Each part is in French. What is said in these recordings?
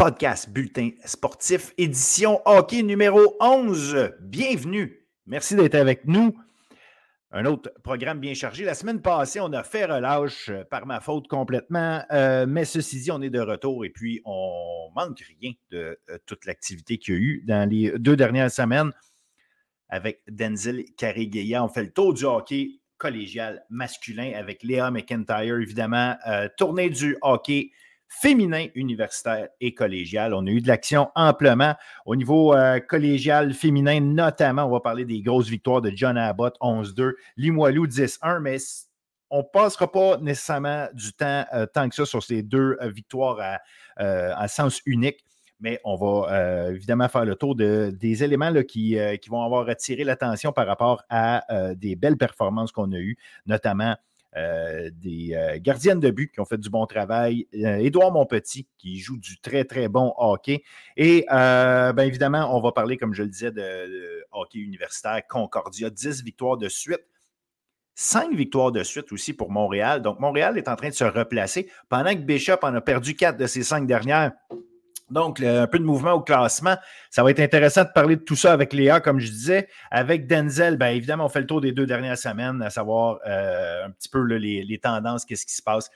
podcast Bulletin sportif, édition hockey numéro 11. Bienvenue. Merci d'être avec nous. Un autre programme bien chargé. La semaine passée, on a fait relâche euh, par ma faute complètement, euh, mais ceci dit, on est de retour et puis on manque rien de euh, toute l'activité qu'il y a eu dans les deux dernières semaines avec Denzel Carigueya. On fait le tour du hockey collégial masculin avec Léa McIntyre, évidemment, tournée du hockey féminin universitaire et collégial. On a eu de l'action amplement. Au niveau euh, collégial féminin, notamment, on va parler des grosses victoires de John Abbott, 11-2, Limoilou, 10-1, mais on ne passera pas nécessairement du temps euh, tant que ça sur ces deux euh, victoires à, sens unique. Mais on va évidemment faire le tour de, des éléments qui, qui, vont avoir attiré l'attention par rapport à des belles performances qu'on a eues, notamment des euh, gardiennes de but qui ont fait du bon travail. Euh, Édouard Monpetit qui joue du très, très bon hockey. Et bien évidemment, on va parler, comme je le disais, de, hockey universitaire Concordia. 10 victoires de suite. Cinq victoires de suite aussi pour Montréal. Donc, Montréal est en train de se replacer. Pendant que Bishop en a perdu quatre de ses cinq dernières, donc, un peu de mouvement au classement. Ça va être intéressant de parler de tout ça avec Léa, comme je disais. Avec Denzel, bien évidemment, on fait le tour des deux dernières semaines, à savoir euh, un petit peu les, tendances, qu'est-ce qui se passe.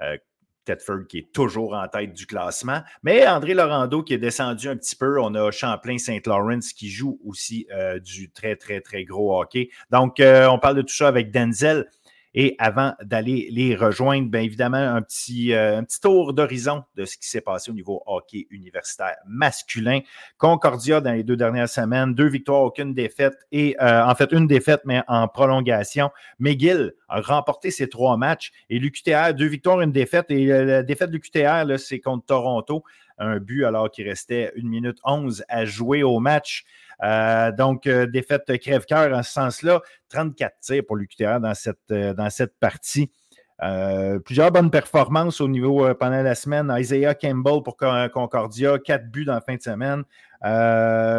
Euh, Tedford qui est toujours en tête du classement. Mais André Laurando qui est descendu un petit peu. On a Champlain-Saint-Lawrence qui joue aussi euh, du très, très, très gros hockey. Donc, on parle de tout ça avec Denzel. Et avant d'aller les rejoindre, bien évidemment, un petit, euh, un petit tour d'horizon de ce qui s'est passé au niveau hockey universitaire masculin. Concordia dans les deux dernières semaines, deux victoires, aucune défaite et euh, en fait une défaite, mais en prolongation. McGill a remporté ses trois matchs et l'UQTR, deux victoires, une défaite. Et euh, la défaite de l'UQTR, c'est contre Toronto. Un but alors qu'il restait une minute onze à jouer au match. Euh, donc, euh, défaite crève-cœur en ce sens-là. 34 tirs pour l'UQTR dans cette, euh, dans cette partie. plusieurs bonnes performances au niveau pendant la semaine. Isaiah Campbell pour Concordia, quatre buts dans la fin de semaine.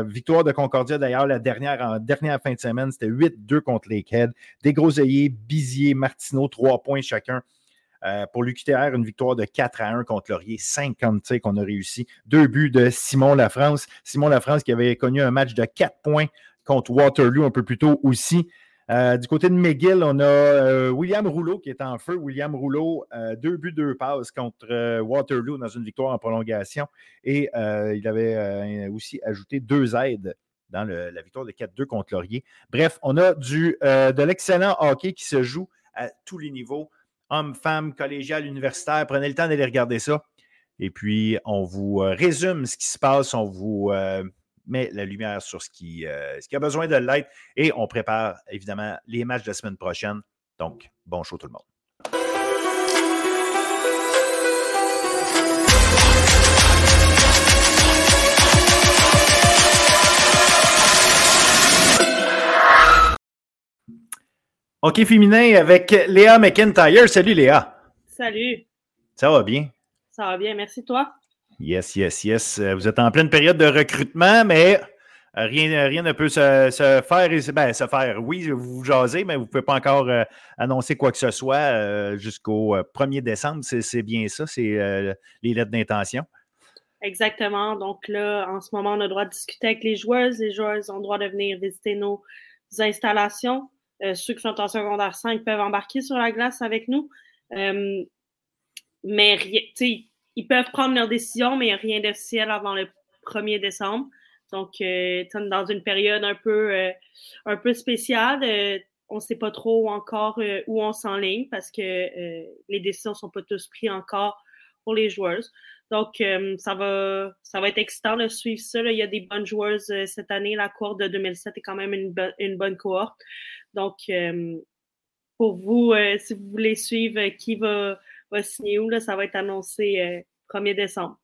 victoire de Concordia d'ailleurs, la dernière, dernière fin de semaine, c'était 8-2 contre Lakehead. Des gros œillets, Bizier, Martineau, trois points chacun. Euh, pour l'UQTR, une victoire de 4 à 1 contre Laurier, 50 tirs qu'on a réussi. Deux buts de Simon Lafrance. Simon Lafrance qui avait connu un match de 4 points contre Waterloo un peu plus tôt aussi. Euh, du côté de McGill, on a euh, William Rouleau qui est en feu. William Rouleau, deux buts, deux passes contre Waterloo dans une victoire en prolongation. Et il avait aussi ajouté deux aides dans la victoire de 4-2 contre Laurier. Bref, on a du, de l'excellent hockey qui se joue à tous les niveaux hommes, femmes, collégiales, universitaires. Prenez le temps d'aller regarder ça. Et puis, on vous euh, résume ce qui se passe, on vous euh, met la lumière sur ce qui, euh, ce qui a besoin de l'être et on prépare évidemment les matchs de la semaine prochaine. Donc, bon show tout le monde. OK féminin avec Léa McIntyre. Salut Léa. Salut. Ça va bien? Ça va bien, merci toi? Yes, yes, yes. Euh, vous êtes en pleine période de recrutement, mais rien, rien ne peut se, faire. Ben, se faire. Oui, vous jasez, mais vous ne pouvez pas encore euh, annoncer quoi que ce soit euh, jusqu'au 1er décembre. C'est bien ça, c'est les lettres d'intention. Exactement. Donc là, en ce moment, on a le droit de discuter avec les joueuses. Les joueuses ont le droit de venir visiter nos installations. Euh, ceux qui sont en secondaire 5 peuvent embarquer sur la glace avec nous. Euh, mais ils peuvent prendre leurs décisions, mais il n'y a rien d'officiel avant le 1er décembre. Donc, euh, dans une période un peu, un peu spéciale, on ne sait pas trop encore où on s'enligne parce que les décisions ne sont pas tous prises encore pour les joueurs. Donc, ça, va, ça va être excitant de suivre ça. Il y a des bonnes joueuses cette année. La cohorte de 2007 est quand même une, une bonne cohorte. Donc, euh, pour vous, euh, si vous voulez suivre qui va, signer où, ça va être annoncé 1er euh, décembre.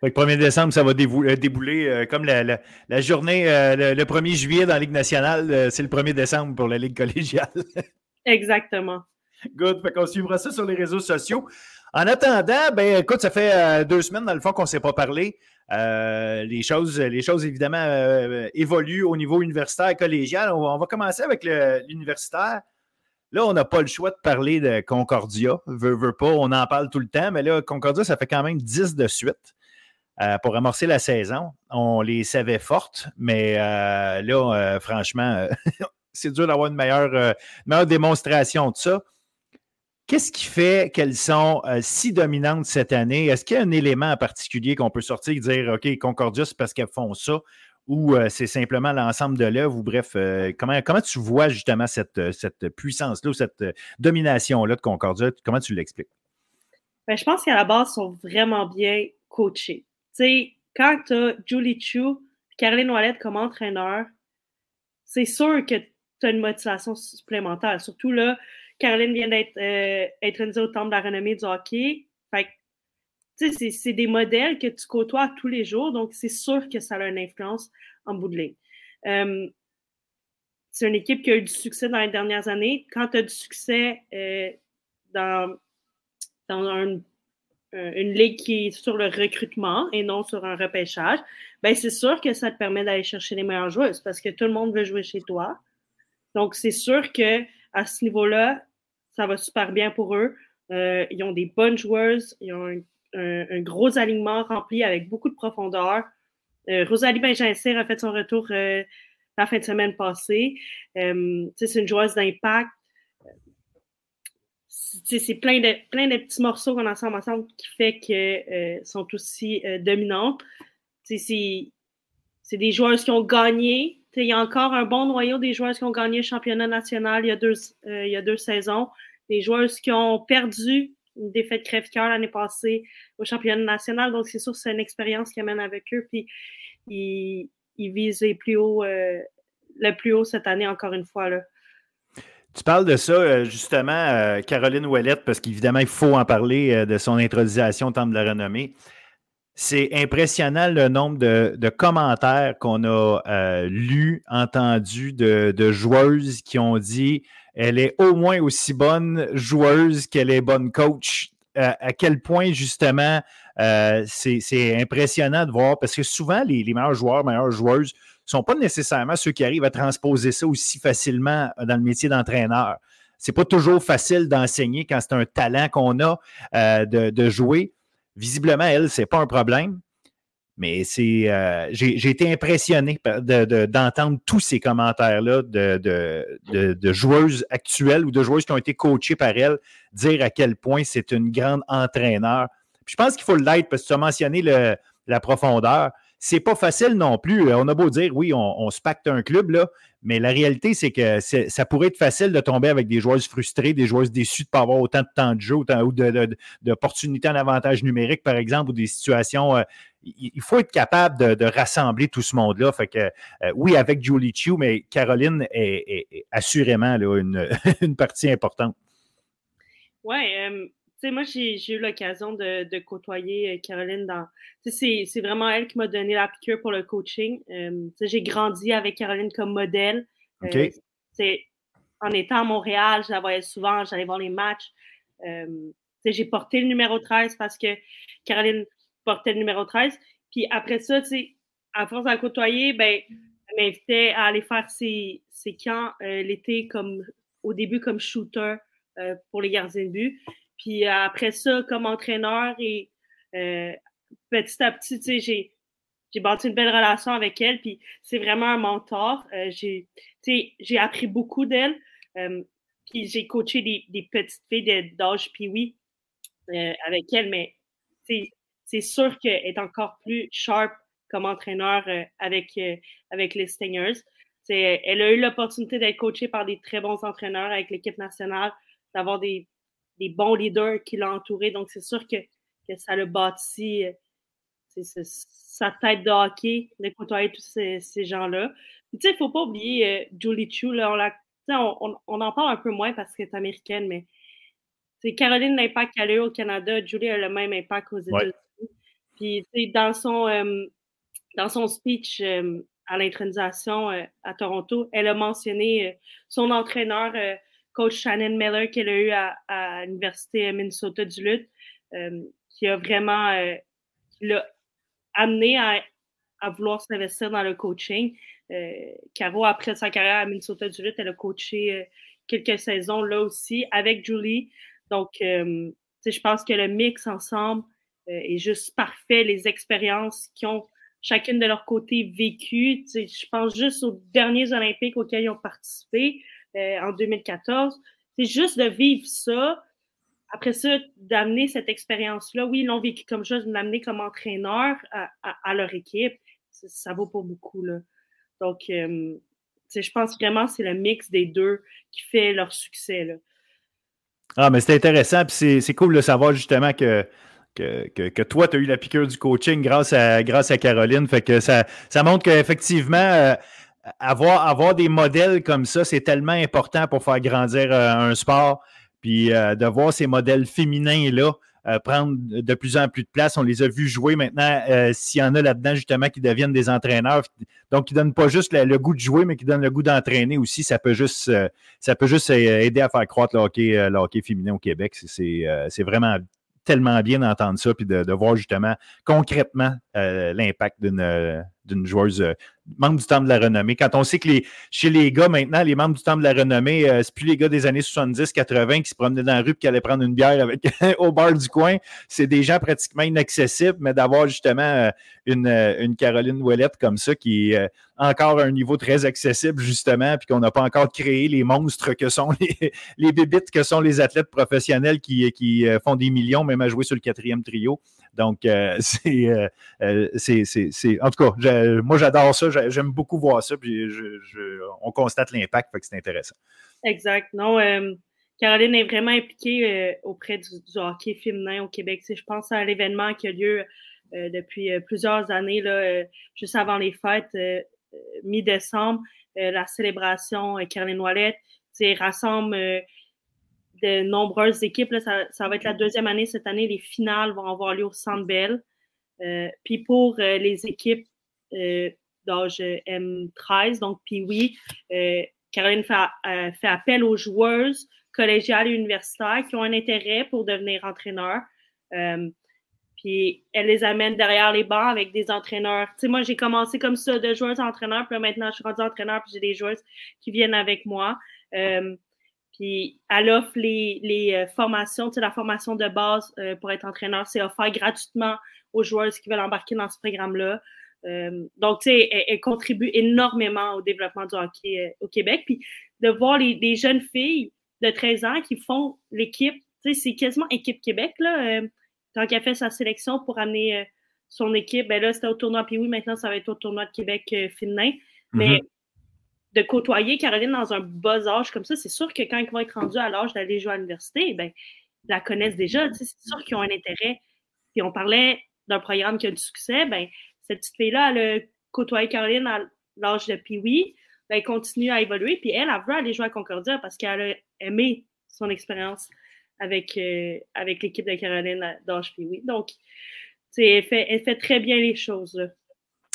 Le 1er décembre, ça va débouler, comme la, journée, le, 1er juillet dans la Ligue nationale, c'est le 1er décembre pour la Ligue collégiale. Exactement. Good. Fait qu'on suivra ça sur les réseaux sociaux. En attendant, ben écoute, ça fait deux semaines dans le fond qu'on ne s'est pas parlé. Euh, les, choses, les choses, évidemment, euh, évoluent au niveau universitaire et collégial. On va, commencer avec l'universitaire. Là, on n'a pas le choix de parler de Concordia. Veux, veux pas, on en parle tout le temps, mais là, Concordia, ça fait quand même 10 de suite. pour amorcer la saison. On les savait fortes, mais là, franchement, c'est dur d'avoir une meilleure, meilleure démonstration de ça. Qu'est-ce qui fait qu'elles sont si dominantes cette année? Est-ce qu'il y a un élément en particulier qu'on peut sortir et dire, OK, Concordia, c'est parce qu'elles font ça, ou c'est simplement l'ensemble de l'œuvre, ou bref, comment, comment tu vois justement cette, cette puissance-là ou cette domination-là de Concordia? Comment tu l'expliques? Ben, je pense qu'à la base, ils sont vraiment bien coachés. Tu sais, quand tu as Julie Chu, Caroline Ouellette comme entraîneur, c'est sûr que tu as une motivation supplémentaire. Surtout là, Caroline vient d'être euh, au temple de la renommée du hockey. Fait tu sais, c'est des modèles que tu côtoies tous les jours, donc c'est sûr que ça a une influence en bout de ligne. Euh, c'est une équipe qui a eu du succès dans les dernières années. Quand tu as du succès euh, dans dans euh, une ligue qui est sur le recrutement et non sur un repêchage, ben c'est sûr que ça te permet d'aller chercher les meilleures joueuses parce que tout le monde veut jouer chez toi. Donc, c'est sûr que à ce niveau-là, ça va super bien pour eux. Euh, ils ont des bonnes joueuses, ils ont un, gros alignement rempli avec beaucoup de profondeur. Euh, Rosalie Benjamin a fait son retour la fin de semaine passée. c'est une joueuse d'impact c'est plein de, petits morceaux qu'on ensemble ensemble qui fait qu'elles euh, sont aussi euh, dominantes. C'est des joueurs qui ont gagné. Il y a encore un bon noyau des joueurs qui ont gagné le championnat national euh, il y a deux saisons. Des joueurs qui ont perdu une défaite crève-cœur l'année passée au championnat national. Donc, c'est sûr c'est une expérience qui amène avec eux. Puis, ils, ils visent plus haut, le plus haut cette année, encore une fois. Là. Tu parles de ça, euh, justement, euh, Caroline Ouellette, parce qu'évidemment, il faut en parler euh, de son intronisation au Temple de la Renommée. C'est impressionnant le nombre de, commentaires qu'on a lus, entendus de, joueuses qui ont dit elle est au moins aussi bonne joueuse qu'elle est bonne coach. à quel point, justement, c'est impressionnant de voir, parce que souvent, les, meilleurs joueurs, meilleures joueuses ne sont pas nécessairement ceux qui arrivent à transposer ça aussi facilement dans le métier d'entraîneur. C'est pas toujours facile d'enseigner quand c'est un talent qu'on a euh, de, jouer. Visiblement, elle, c'est pas un problème. Mais c'est, euh, j'ai, été impressionné d'entendre tous ces commentaires-là de, joueuses actuelles ou de joueuses qui ont été coachées par elle dire à quel point c'est une grande entraîneur. je pense qu'il faut l'être parce que tu as mentionné la profondeur c'est pas facile non plus. On a beau dire, oui, on, se pacte un club, là, mais la réalité, c'est que ça pourrait être facile de tomber avec des joueuses frustrées, des joueuses déçues de ne pas avoir autant de temps de jeu ou d'opportunités en avantage numérique, par exemple, ou des situations. Euh, il faut être capable de, rassembler tout ce monde-là. Fait que, euh, oui, avec Julie Chu, mais Caroline est, assurément une, une, partie importante. Oui, euh, sais, moi, j'ai eu l'occasion de, côtoyer euh, Caroline dans. C'est vraiment elle qui m'a donné la piqûre pour le coaching. Euh, j'ai grandi avec Caroline comme modèle. En étant à Montréal, je la voyais souvent, j'allais voir les matchs. j'ai porté le numéro 13 parce que Caroline portait le numéro 13. Puis après ça, à force de la côtoyer, ben, elle m'invitait à aller faire ses, ses camps l'été comme au début comme shooter pour les gardiens de but. Puis euh, après ça, comme entraîneur et euh, petit à petit, tu sais, j'ai, j'ai bâti une belle relation avec elle. Puis c'est vraiment un mentor. Euh, j'ai, j'ai appris beaucoup d'elle. puis j'ai coaché des, des petites filles d'âge puis oui avec elle, mais c'est sûr qu'elle est encore plus sharp comme entraîneur avec, avec les Stingers. elle a eu l'opportunité d'être coachée par des très bons entraîneurs avec l'équipe nationale, d'avoir des, des bons leaders qui l'ont entouré. Donc, c'est sûr que, que ça l'a bâti euh, sa tête de hockey, de côtoyer tous ces, ces gens-là. tu sais, il ne faut pas oublier euh, Julie Chu. Là, on, on, en parle un peu moins parce qu'elle est américaine, mais c'est Caroline, l'impact qu'elle a eu au Canada, Julie a le même impact aux États-Unis. Puis, dans son, euh, dans son speech à l'intronisation à Toronto, elle a mentionné son entraîneur coach Shannon Miller qu'elle a eu à, l'Université Minnesota du Lutte, euh, qui a vraiment euh, l'a amené à, vouloir s'investir dans le coaching. Euh, Caro, après sa carrière à Minnesota du Lutte, elle a coaché quelques saisons là aussi avec Julie. Donc, je pense que le mix ensemble est juste parfait. Les expériences qu'ils ont chacune de leur côté vécues. Je pense juste aux derniers Olympiques auxquels ils ont participé en 2014. C'est juste de vivre ça. Après ça, d'amener cette expérience-là. Oui, ils l'ont vécu comme chose, de l'amener comme entraîneur à, leur équipe. Ça, vaut pas beaucoup. Là. Donc, je pense vraiment que c'est le mix des deux qui fait leur succès. Là. Ah, mais c'est intéressant, puis c'est cool de savoir justement que, que, toi, tu as eu la piqûre du coaching grâce à, grâce à Caroline. Fait que ça, ça montre qu'effectivement, euh, avoir, avoir des modèles comme ça, c'est tellement important pour faire grandir euh, un sport. Puis euh, de voir ces modèles féminins-là prendre de plus en plus de place. On les a vus jouer maintenant. S'il y en a là-dedans, justement, qui deviennent des entraîneurs, donc qui ne donnent pas juste le, goût de jouer, mais qui donnent le goût d'entraîner aussi, ça peut juste, ça peut juste aider à faire croître le hockey, le hockey féminin au Québec. C'est vraiment tellement bien d'entendre ça, puis de, voir justement concrètement l'impact d'une joueuse membre du Temple de la Renommée. Quand on sait que chez les gars maintenant, les membres du Temple de la Renommée, euh, c'est plus les gars des années 70-80 qui se promenaient dans la rue et qui allaient prendre une bière avec, au bar du coin. C'est des gens pratiquement inaccessibles, mais d'avoir justement euh, une, euh, une, Caroline Ouellette comme ça qui est encore à un niveau très accessible, justement, puis qu'on n'a pas encore créé les monstres que sont les, les bébites que sont les athlètes professionnels qui, qui font des millions, même à jouer sur le quatrième trio. Donc, c'est, c'est, en tout cas, moi j'adore ça j'aime beaucoup voir ça, puis on constate l'impact, fait que c'est intéressant. Exact. Non, euh, Caroline est vraiment impliquée euh, auprès du, hockey féminin au Québec. je pense à l'événement qui a lieu euh, depuis plusieurs années, là, juste avant les fêtes, mi-décembre, la célébration Caroline Ouellette, rassemble de nombreuses équipes. ça, ça, va être la deuxième année cette année. Les finales vont avoir lieu au Centre Bell. puis pour les équipes d'âge euh, M13. Donc, puis oui, euh, Caroline euh, fait, appel aux joueuses collégiales et universitaires qui ont un intérêt pour devenir entraîneurs. puis elle les amène derrière les bancs avec des entraîneurs. Tu sais, moi, j'ai commencé comme ça, de joueurs entraîneurs, puis maintenant, je suis rendue entraîneur, puis j'ai des joueuses qui viennent avec moi. Puis elle offre les, les formations, tu sais, la formation de base pour être entraîneur, c'est offert gratuitement aux joueuses qui veulent embarquer dans ce programme-là. Euh, donc, tu sais, elle, contribue énormément au développement du hockey euh, au Québec. Puis de voir les, jeunes filles de 13 ans qui font l'équipe, tu sais, c'est quasiment équipe Québec, là. Euh, quand elle fait sa sélection pour amener son équipe, ben là, c'était au tournoi puis oui, maintenant, ça va être au tournoi de Québec féminin. Mais mm-hmm. De côtoyer Caroline dans un bas âge comme ça, c'est sûr que quand ils vont être rendus à l'âge d'aller jouer à l'université, ben, ils la connaissent déjà. C'est sûr qu'ils ont un intérêt. Puis on parlait d'un programme qui a du succès, ben, cette petite fille-là, elle a côtoyé Caroline à l'âge de Pee-Wee. Ben, elle continue à évoluer. Puis elle, elle veut aller jouer à Concordia parce qu'elle a aimé son expérience avec, euh, avec l'équipe de Caroline d'âge Pee-Wee. Donc, elle fait, elle fait très bien les choses.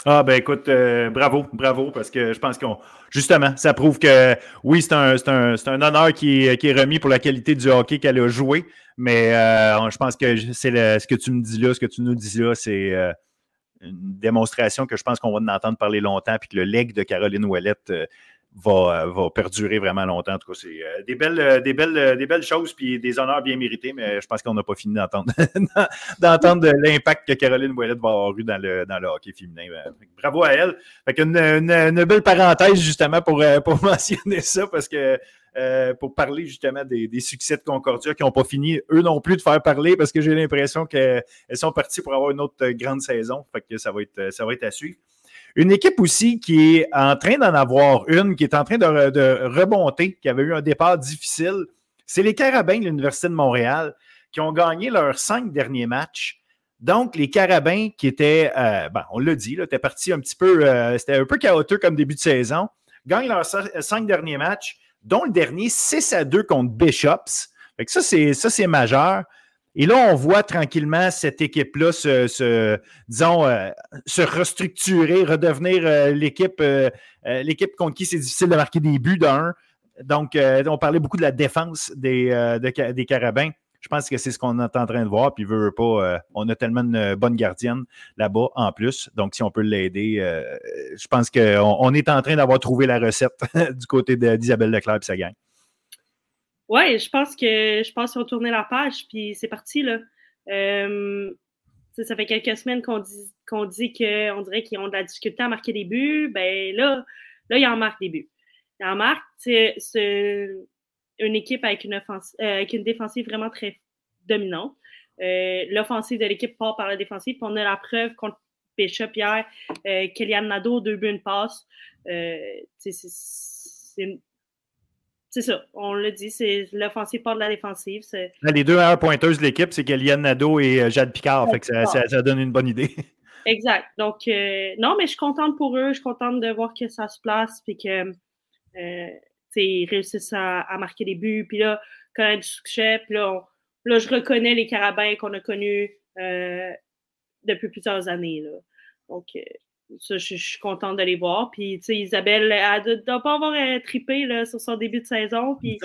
Ah ben écoute, euh, bravo, bravo, parce que je pense qu'on justement, ça prouve que oui, c'est un, un, un, honneur qui est, qui est, remis pour la qualité du hockey qu'elle a joué, mais euh, je pense que c'est ce que tu me dis là, ce que tu nous dis là, c'est une démonstration que je pense qu'on va en entendre parler longtemps, puis que le leg de Caroline Ouellette euh, va, va, perdurer vraiment longtemps. En tout cas, c'est euh, des, belles, euh, des, belles, des belles choses, puis des honneurs bien mérités, mais je pense qu'on n'a pas fini d'entendre, l'impact que Caroline Ouellette va avoir eu dans le, hockey féminin. Bravo à elle. Fait une, belle parenthèse, justement, pour, mentionner ça, parce que euh, pour parler justement des, succès de Concordia qui n'ont pas fini, eux non plus, de faire parler parce que j'ai l'impression qu'elles sont parties pour avoir une autre grande saison. Fait que ça va être, ça va être à suivre. Une équipe aussi qui est en train d'en avoir une, qui est en train de, de remonter, qui avait eu un départ difficile, c'est les Carabins de l'Université de Montréal qui ont gagné leurs cinq derniers matchs. Donc, les Carabins qui étaient, euh, ben, on l'a dit, étaient partis un petit peu, euh, c'était un peu chaotique comme début de saison, gagnent leurs cinq derniers matchs dont le dernier 6 à 2 contre Bishops. Fait que ça, c'est majeur. Et là, on voit tranquillement cette équipe-là se, disons, euh, se restructurer, redevenir euh, l'équipe, euh, l'équipe contre qui c'est difficile de marquer des buts d'un. Donc, on parlait beaucoup de la défense des, des Carabins. Je pense que c'est ce qu'on est en train de voir. Puis, veut, pas, euh, on a tellement de bonnes gardiennes là-bas en plus. Donc, si on peut l'aider, je pense qu'on on est en train d'avoir trouvé la recette du côté d'Isabelle Leclerc et sa gang. Oui, je pense que je pense tourner la page, puis c'est parti. là. Euh, ça fait quelques semaines qu'on dit qu'on dit dirait qu'ils ont de la difficulté à marquer des buts. Ben là, là, ils en marquent des buts. Ils en marquent. C'est une équipe avec une, offensive, euh, avec une défensive vraiment très dominante. Euh, l'offensive de l'équipe part par la défensive. on a la preuve contre Bishop hier. Kylian Nado, deux buts, une passe. c'est c'est ça, on l'a dit, c'est l'offensive part de la défensive. Les deux meilleures pointeuses de l'équipe, c'est Kéliane Nadeau et euh, Jade Picard. Fait que ça, donne une bonne idée. Exact. Donc, euh, non, mais je suis contente pour eux. Je suis contente de voir que ça se place et que euh, ils réussissent à, marquer des buts. Puis là, connaître du succès. Puis là, là, je reconnais les carabins qu'on a connus depuis plusieurs années. Là. Donc, je, suis contente de les voir. Puis, tu sais, Isabelle, elle ne doit pas avoir euh, trippé là, sur son début de saison. Puis,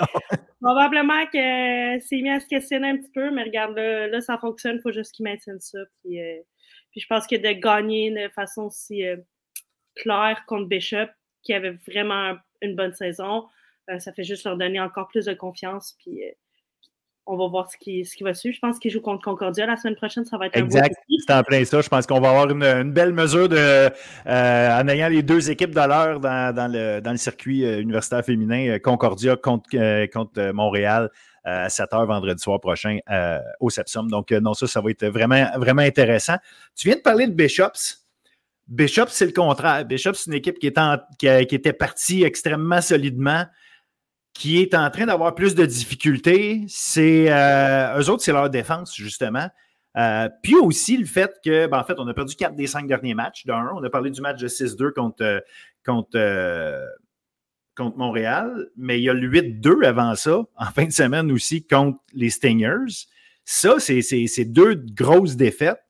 probablement que c'est mis à se questionner un petit peu, mais regarde, là, ça fonctionne, il faut juste qu'ils maintiennent ça. Puis, euh, puis, je pense que de gagner de façon aussi euh, claire contre Bishop, qui avait vraiment une bonne saison, ça fait juste leur donner encore plus de confiance. Puis, on va voir ce qui, ce qui va suivre. Je pense qu'ils jouent contre Concordia la semaine prochaine. Ça va être exact. C'est en plein ça. Je pense qu'on va avoir une, belle mesure de, euh, en ayant les deux équipes de l'heure dans, le, circuit euh, universitaire féminin, euh, Concordia contre, contre Montréal à 7 h vendredi soir prochain au Sepsum. Donc, non, ça, ça va être vraiment, vraiment intéressant. Tu viens de parler de Bishops. Bishops, c'est le contraire. Bishops, c'est une équipe qui, qui, qui était partie extrêmement solidement qui est en train d'avoir plus de difficultés, c'est euh, eux autres, c'est leur défense, justement. Euh, puis aussi le fait que, ben, en fait, on a perdu quatre des cinq derniers matchs. D'un, on a parlé du match de 6-2 contre, euh, contre, contre Montréal, mais il y a le 8-2 avant ça, en fin de semaine aussi, contre les Stingers. Ça, c'est deux grosses défaites.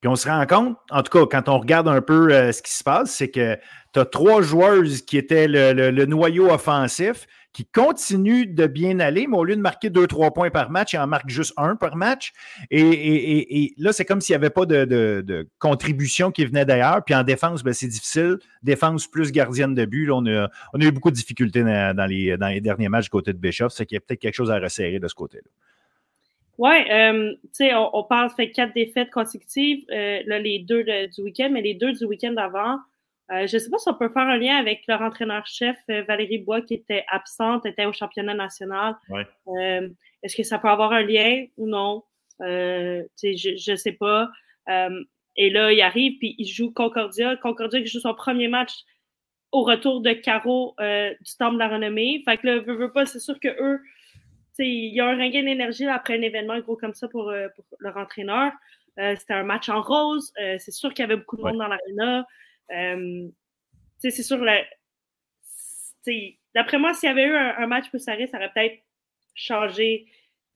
Puis on se rend compte, en tout cas, quand on regarde un peu ce qui se passe, c'est que tu as trois joueuses qui étaient le noyau offensif, qui continue de bien aller, mais au lieu de marquer deux, trois points par match, il en marque juste un par match. Et, là, c'est comme s'il n'y avait pas de, contribution qui venait d'ailleurs. Puis en défense, ben, c'est difficile. Défense plus gardienne de but, on, a, eu beaucoup de difficultés dans, les, derniers matchs du côté de Bischoff. C'est qu'il y a peut-être quelque chose à resserrer de ce côté-là. Oui, euh, tu sais, on, parle fait quatre défaites consécutives, euh, là, les deux du week-end, mais les deux du week-end d'avant, euh, je ne sais pas si on peut faire un lien avec leur entraîneur-chef, euh, Valérie Bois, qui était absente, était au championnat national. Euh, est-ce que ça peut avoir un lien ou non? je ne sais pas. et là, il arrive, puis il joue Concordia. Concordia qui joue son premier match au retour de Caro du Temple de la Renommée. Fait que là, veut, veut pas, c'est sûr que eux, il y a un regain d'énergie après un événement gros comme ça pour, leur entraîneur. C'était un match en rose. c'est sûr qu'il y avait beaucoup de monde dans l'aréna. Euh, c'est sûr, d'après moi, s'il y avait eu un, match pour Sarri, ça aurait peut-être changé.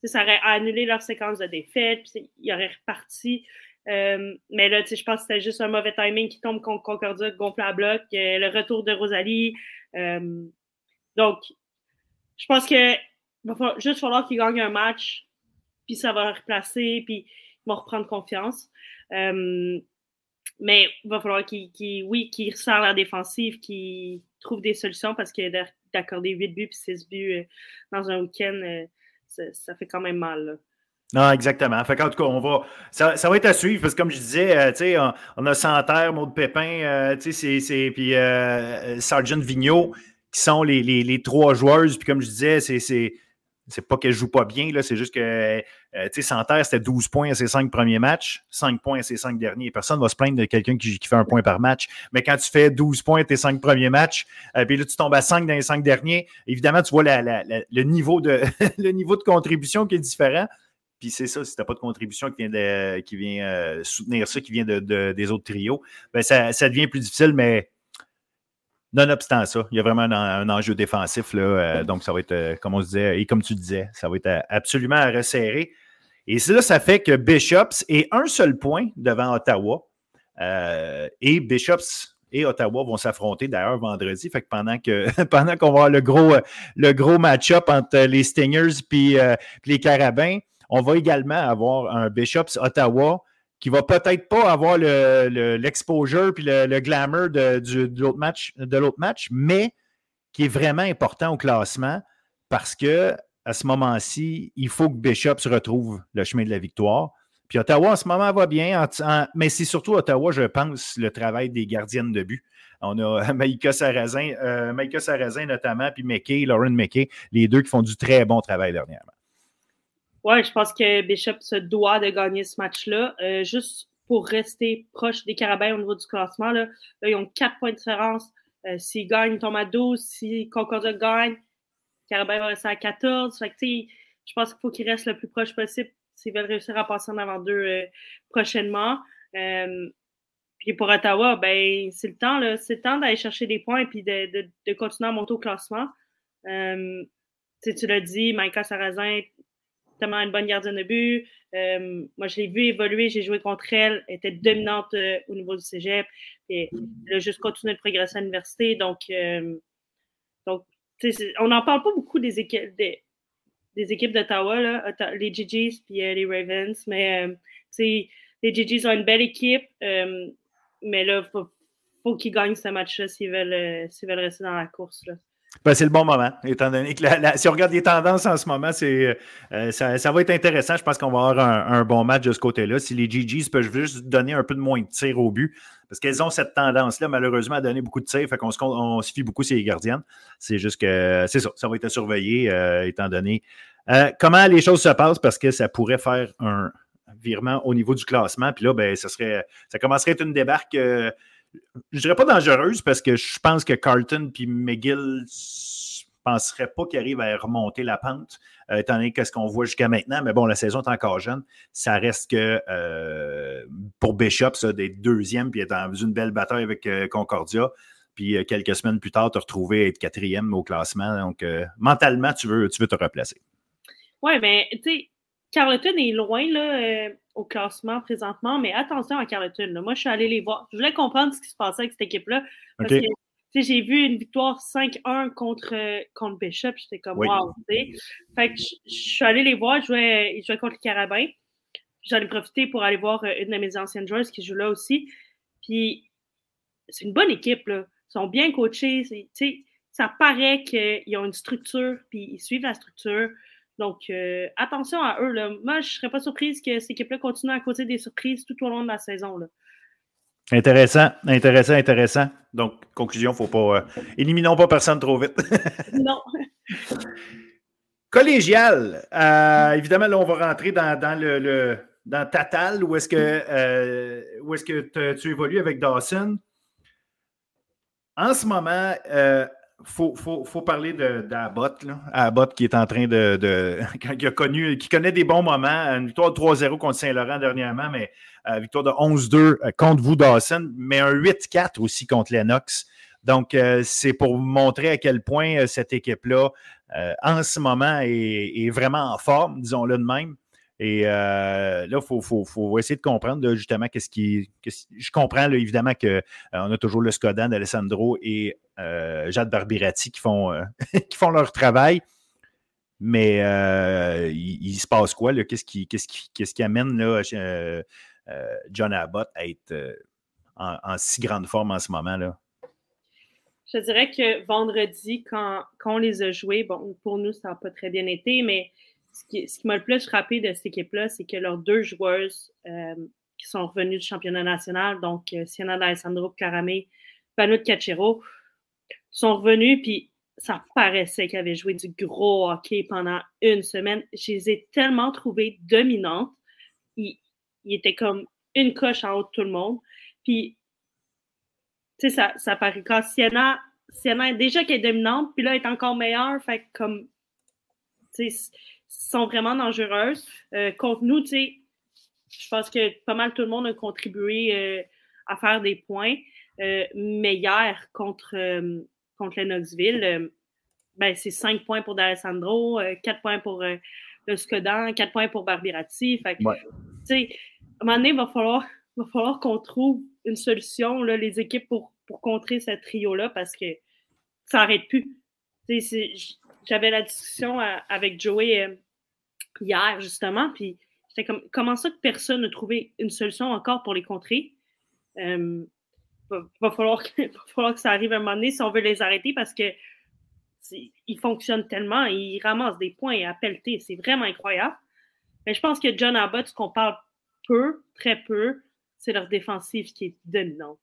Ça aurait annulé leur séquence de défaite, puis il aurait reparti. Euh, mais là, je pense que c'était juste un mauvais timing qui tombe contre Concordia, gonfle à bloc, euh, le retour de Rosalie. donc, je pense que va juste falloir qu'ils gagnent un match, puis ça va replacer, puis ils vont reprendre confiance. Mais il va falloir qu'ils, oui, qu'ils resserrent la défensive, qu'ils trouvent des solutions parce que d'accorder 8 buts et 6 buts euh, dans un week-end, euh, ça, fait quand même mal. Non, exactement. En tout cas, on va, ça, va être à suivre parce que comme je disais, euh, on, a Santerre, Maud Pépin, c'est, puis Sergeant Vigneault qui sont les, les, trois joueuses. Puis comme je disais, c'est, c'est pas qu'elle joue pas bien, là, c'est juste que, euh, tu sais, Santerre, c'était 12 points à ses cinq premiers matchs, 5 points à ses cinq derniers. Personne ne va se plaindre de quelqu'un qui, fait un point par match. Mais quand tu fais 12 points à tes cinq premiers matchs, euh, puis là, tu tombes à 5 dans les cinq derniers, évidemment, tu vois le, niveau de, le niveau de contribution qui est différent. Puis c'est ça, si tu n'as pas de contribution qui vient, qui vient euh, soutenir ça, qui vient de, des autres trios, ben ça, ça devient plus difficile, mais Nonobstant ça, il y a vraiment un, enjeu défensif. Là, euh, donc, ça va être, euh, comme on se disait, et comme tu disais, ça va être euh, absolument à resserrer. Et là, ça fait que Bishops est un seul point devant Ottawa. et Bishops et Ottawa vont s'affronter d'ailleurs vendredi. Fait que pendant que pendant qu'on va avoir le gros, le gros match-up entre les Stingers et les Carabins, on va également avoir un Bishops Ottawa qui va peut-être pas avoir l'exposure le, puis le, glamour de, l'autre match, match, mais qui est vraiment important au classement parce que à ce moment-ci, il faut que Bishop se retrouve le chemin de la victoire. Puis Ottawa, en ce moment, va bien. mais c'est surtout Ottawa, je pense, le travail des gardiennes de but. On a Maïka Sarrazin, euh, Sarrazin notamment, puis McKay, Lauren McKay, les deux qui font du très bon travail dernièrement. Oui, je pense que Bishop se doit de gagner ce match-là. Euh, juste pour rester proche des Carabins au niveau du classement, là, ils ont quatre points de différence. Euh, s'ils gagnent, ils tombent à 12. Si Concordia gagne, Carabin va rester à 14. Fait que, je pense qu'il faut qu'ils restent le plus proche possible s'ils veulent réussir à passer en avant d'eux euh, prochainement. puis pour Ottawa, ben, c'est le temps, c'est le temps d'aller chercher des points et puis de, de, de, continuer à monter au classement. tu l'as dit, Maïka Sarrazin, tellement une bonne gardienne de but. Euh, moi, je l'ai vu évoluer, j'ai joué contre elle, elle était dominante euh, au niveau du cégep. Et elle a juste continué de progresser à l'université. Donc, euh, donc on n'en parle pas beaucoup des équipes, des, d'Ottawa, les GGs puis les Ravens, mais les GGs ont une belle équipe, mais là, il faut, faut qu'ils gagnent ce match-là s'ils veulent, veulent rester dans la course. Là. Ben, c'est le bon moment, étant donné que si on regarde les tendances en ce moment, c'est, euh, ça, va être intéressant. Je pense qu'on va avoir un, bon match de ce côté-là. Si les GGs peuvent juste donner un peu de moins de tirs au but, parce qu'elles ont cette tendance-là, malheureusement, à donner beaucoup de tirs, fait qu'on se, on se fie beaucoup sur les gardiennes. C'est juste que c'est ça, ça va être surveillé, euh, étant donné euh, comment les choses se passent, parce que ça pourrait faire un virement au niveau du classement. Puis là, ben, ça serait, ça commencerait à être une débarque je dirais pas dangereuse parce que je pense que Carlton puis McGill ne penseraient pas qu'ils arrivent à remonter la pente, euh, étant donné qu'est-ce qu'on voit jusqu'à maintenant. Mais bon, la saison est encore jeune. Ça reste que euh, pour Bishop, ça, d'être deuxième puis être dans une belle bataille avec euh, Concordia. Puis quelques semaines plus tard, te retrouver être quatrième au classement. Donc, mentalement, tu veux, tu veux te replacer. Oui, mais tu sais, Carleton est loin là, au classement présentement, mais attention à Carleton. Moi, je suis allée les voir. Je voulais comprendre ce qui se passait avec cette équipe-là. Parce que j'ai vu une victoire 5-1 contre, contre Bishop. J'étais comme, wow. Fait que je, suis allée les voir. Je jouais, contre les Carabins. J'en ai profité pour aller voir euh, une de mes anciennes joueuses qui joue là aussi. Puis, c'est une bonne équipe. Là. Ils sont bien coachés. Ça paraît qu'ils ont une structure, puis ils suivent la structure. Donc, euh, attention à eux. Là. Moi, je ne serais pas surprise que cette équipe-là continue à causer des surprises tout au long de la saison. Là. Intéressant, intéressant, intéressant. Donc, conclusion, faut pas. Euh, éliminons pas personne trop vite. non. Collégial. Euh, évidemment, là, on va rentrer dans, le, dans Tatal, où est-ce que, où est-ce que tu évolues avec Dawson. En ce moment, faut, faut, parler d'Abbott, Abbott qui est en train de. qui, a connu, qui connaît des bons moments. Une victoire de 3-0 contre Saint-Laurent dernièrement, mais euh, victoire de 11-2 euh, contre vous, Dawson, mais un 8-4 aussi contre Lennox. Donc, euh, c'est pour montrer à quel point cette équipe-là, en ce moment, est, vraiment en forme, disons-le de même. Et euh, là, il faut, essayer de comprendre justement qu'est-ce qui. je comprends évidemment qu'on euh, a toujours le Skodan d'Alessandro et euh, Jade Barbirati qui font, qui font leur travail. Mais il, se passe quoi? Qu'est-ce qui, amène John Abbott à être en, en, si grande forme en ce moment? Là? Je dirais que vendredi, quand, quand on les a joués, bon, pour nous, ça n'a pas très bien été, mais ce qui, m'a le plus frappé de cette équipe-là, c'est que leurs deux joueuses euh, qui sont revenues du championnat national, donc euh, Sienna D'Alessandro Caramé, Banout Cachero, sont revenus, puis ça paraissait qu'ils avaient joué du gros hockey pendant une semaine. Je les ai tellement trouvées dominantes. Ils, étaient comme une coche en haut de tout le monde. Puis, tu sais, ça, paraît quand Sienna, Sienna, déjà qu'elle est dominante, puis là, elle est encore meilleure. Fait comme, tu sais, sont vraiment dangereuses. Euh, contre nous, tu sais, je pense que pas mal tout le monde a contribué euh, à faire des points. Euh, mais hier, contre, contre Lennoxville, ben, c'est 5 points pour D'Alessandro, 4 points pour le Skodan, 4 points pour Barbirati. Fait à un moment donné, il va falloir, va falloir qu'on trouve une solution, là, les équipes, pour, pour contrer ce trio-là, parce que ça n'arrête plus. J'avais la discussion avec Joey hier, justement. Puis j'étais comme, comment ça que personne n'a trouvé une solution encore pour les contrer? Euh, va, falloir que, va falloir que ça arrive à un moment donné si on veut les arrêter parce que ils fonctionnent tellement, ils ramassent des points à pelleter. C'est vraiment incroyable. Mais je pense que John Abbott, ce qu'on parle peu, très peu, c'est leur défensive qui est dominante.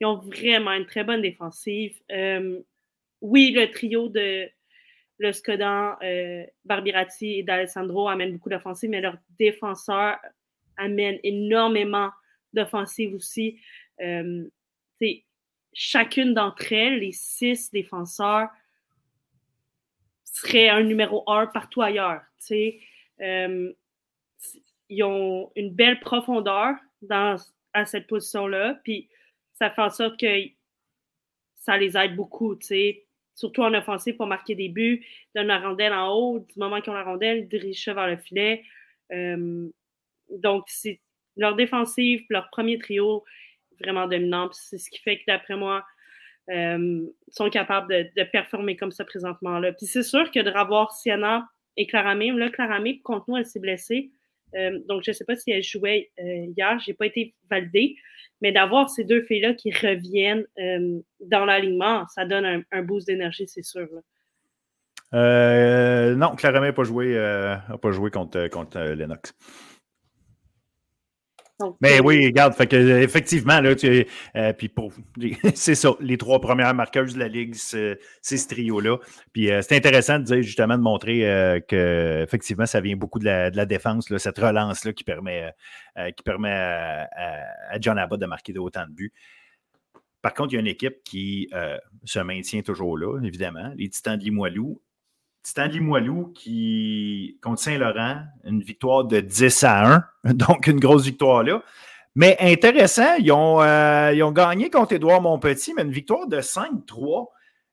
Ils ont vraiment une très bonne défensive. Euh, oui, le trio de le Skodan, euh, Barbirati et D'Alessandro amènent beaucoup d'offensives, mais leurs défenseurs amènent énormément d'offensives aussi. Euh, chacune d'entre elles, les six défenseurs, seraient un numéro un partout ailleurs. Euh, ils ont une belle profondeur à cette position-là, puis ça fait en sorte que ça les aide beaucoup. Surtout en offensive pour marquer des buts, donne la rondelle en haut, du moment qu'ils ont la rondelle, dirige vers le filet. Euh, donc, c'est leur défensive, leur premier trio, vraiment dominant. C'est ce qui fait que, d'après moi, euh, sont capables de, performer comme ça présentement. Là. Puis c'est sûr que de revoir Sienna et Claramé, là, Claramé, contre nous, elle s'est blessée. Euh, donc, je ne sais pas si elle jouait hier, je n'ai pas été validée. Mais d'avoir ces deux filles-là qui reviennent euh, dans l'alignement, ça donne un, boost d'énergie, c'est sûr. Euh, non, Clairement, n'a pas joué, euh, pas joué contre, contre Lennox. Mais oui, regarde, fait que, effectivement, là, tu, euh, puis pour, c'est ça, les trois premières marqueuses de la Ligue, c'est ce trio-là. Puis euh, c'est intéressant de dire, justement, de montrer euh, que, effectivement, ça vient beaucoup de la, de la défense, là, cette relance-là qui permet, qui permet à, John Abbott de marquer autant de buts. Par contre, il y a une équipe qui se maintient toujours là, évidemment, les Titans de Limoilou. Titan Limoilou qui, contre Saint-Laurent, une victoire de 10 à 1, donc une grosse victoire là. Mais intéressant, ils ont, euh, ils ont gagné contre Édouard Montpetit, mais une victoire de 5-3.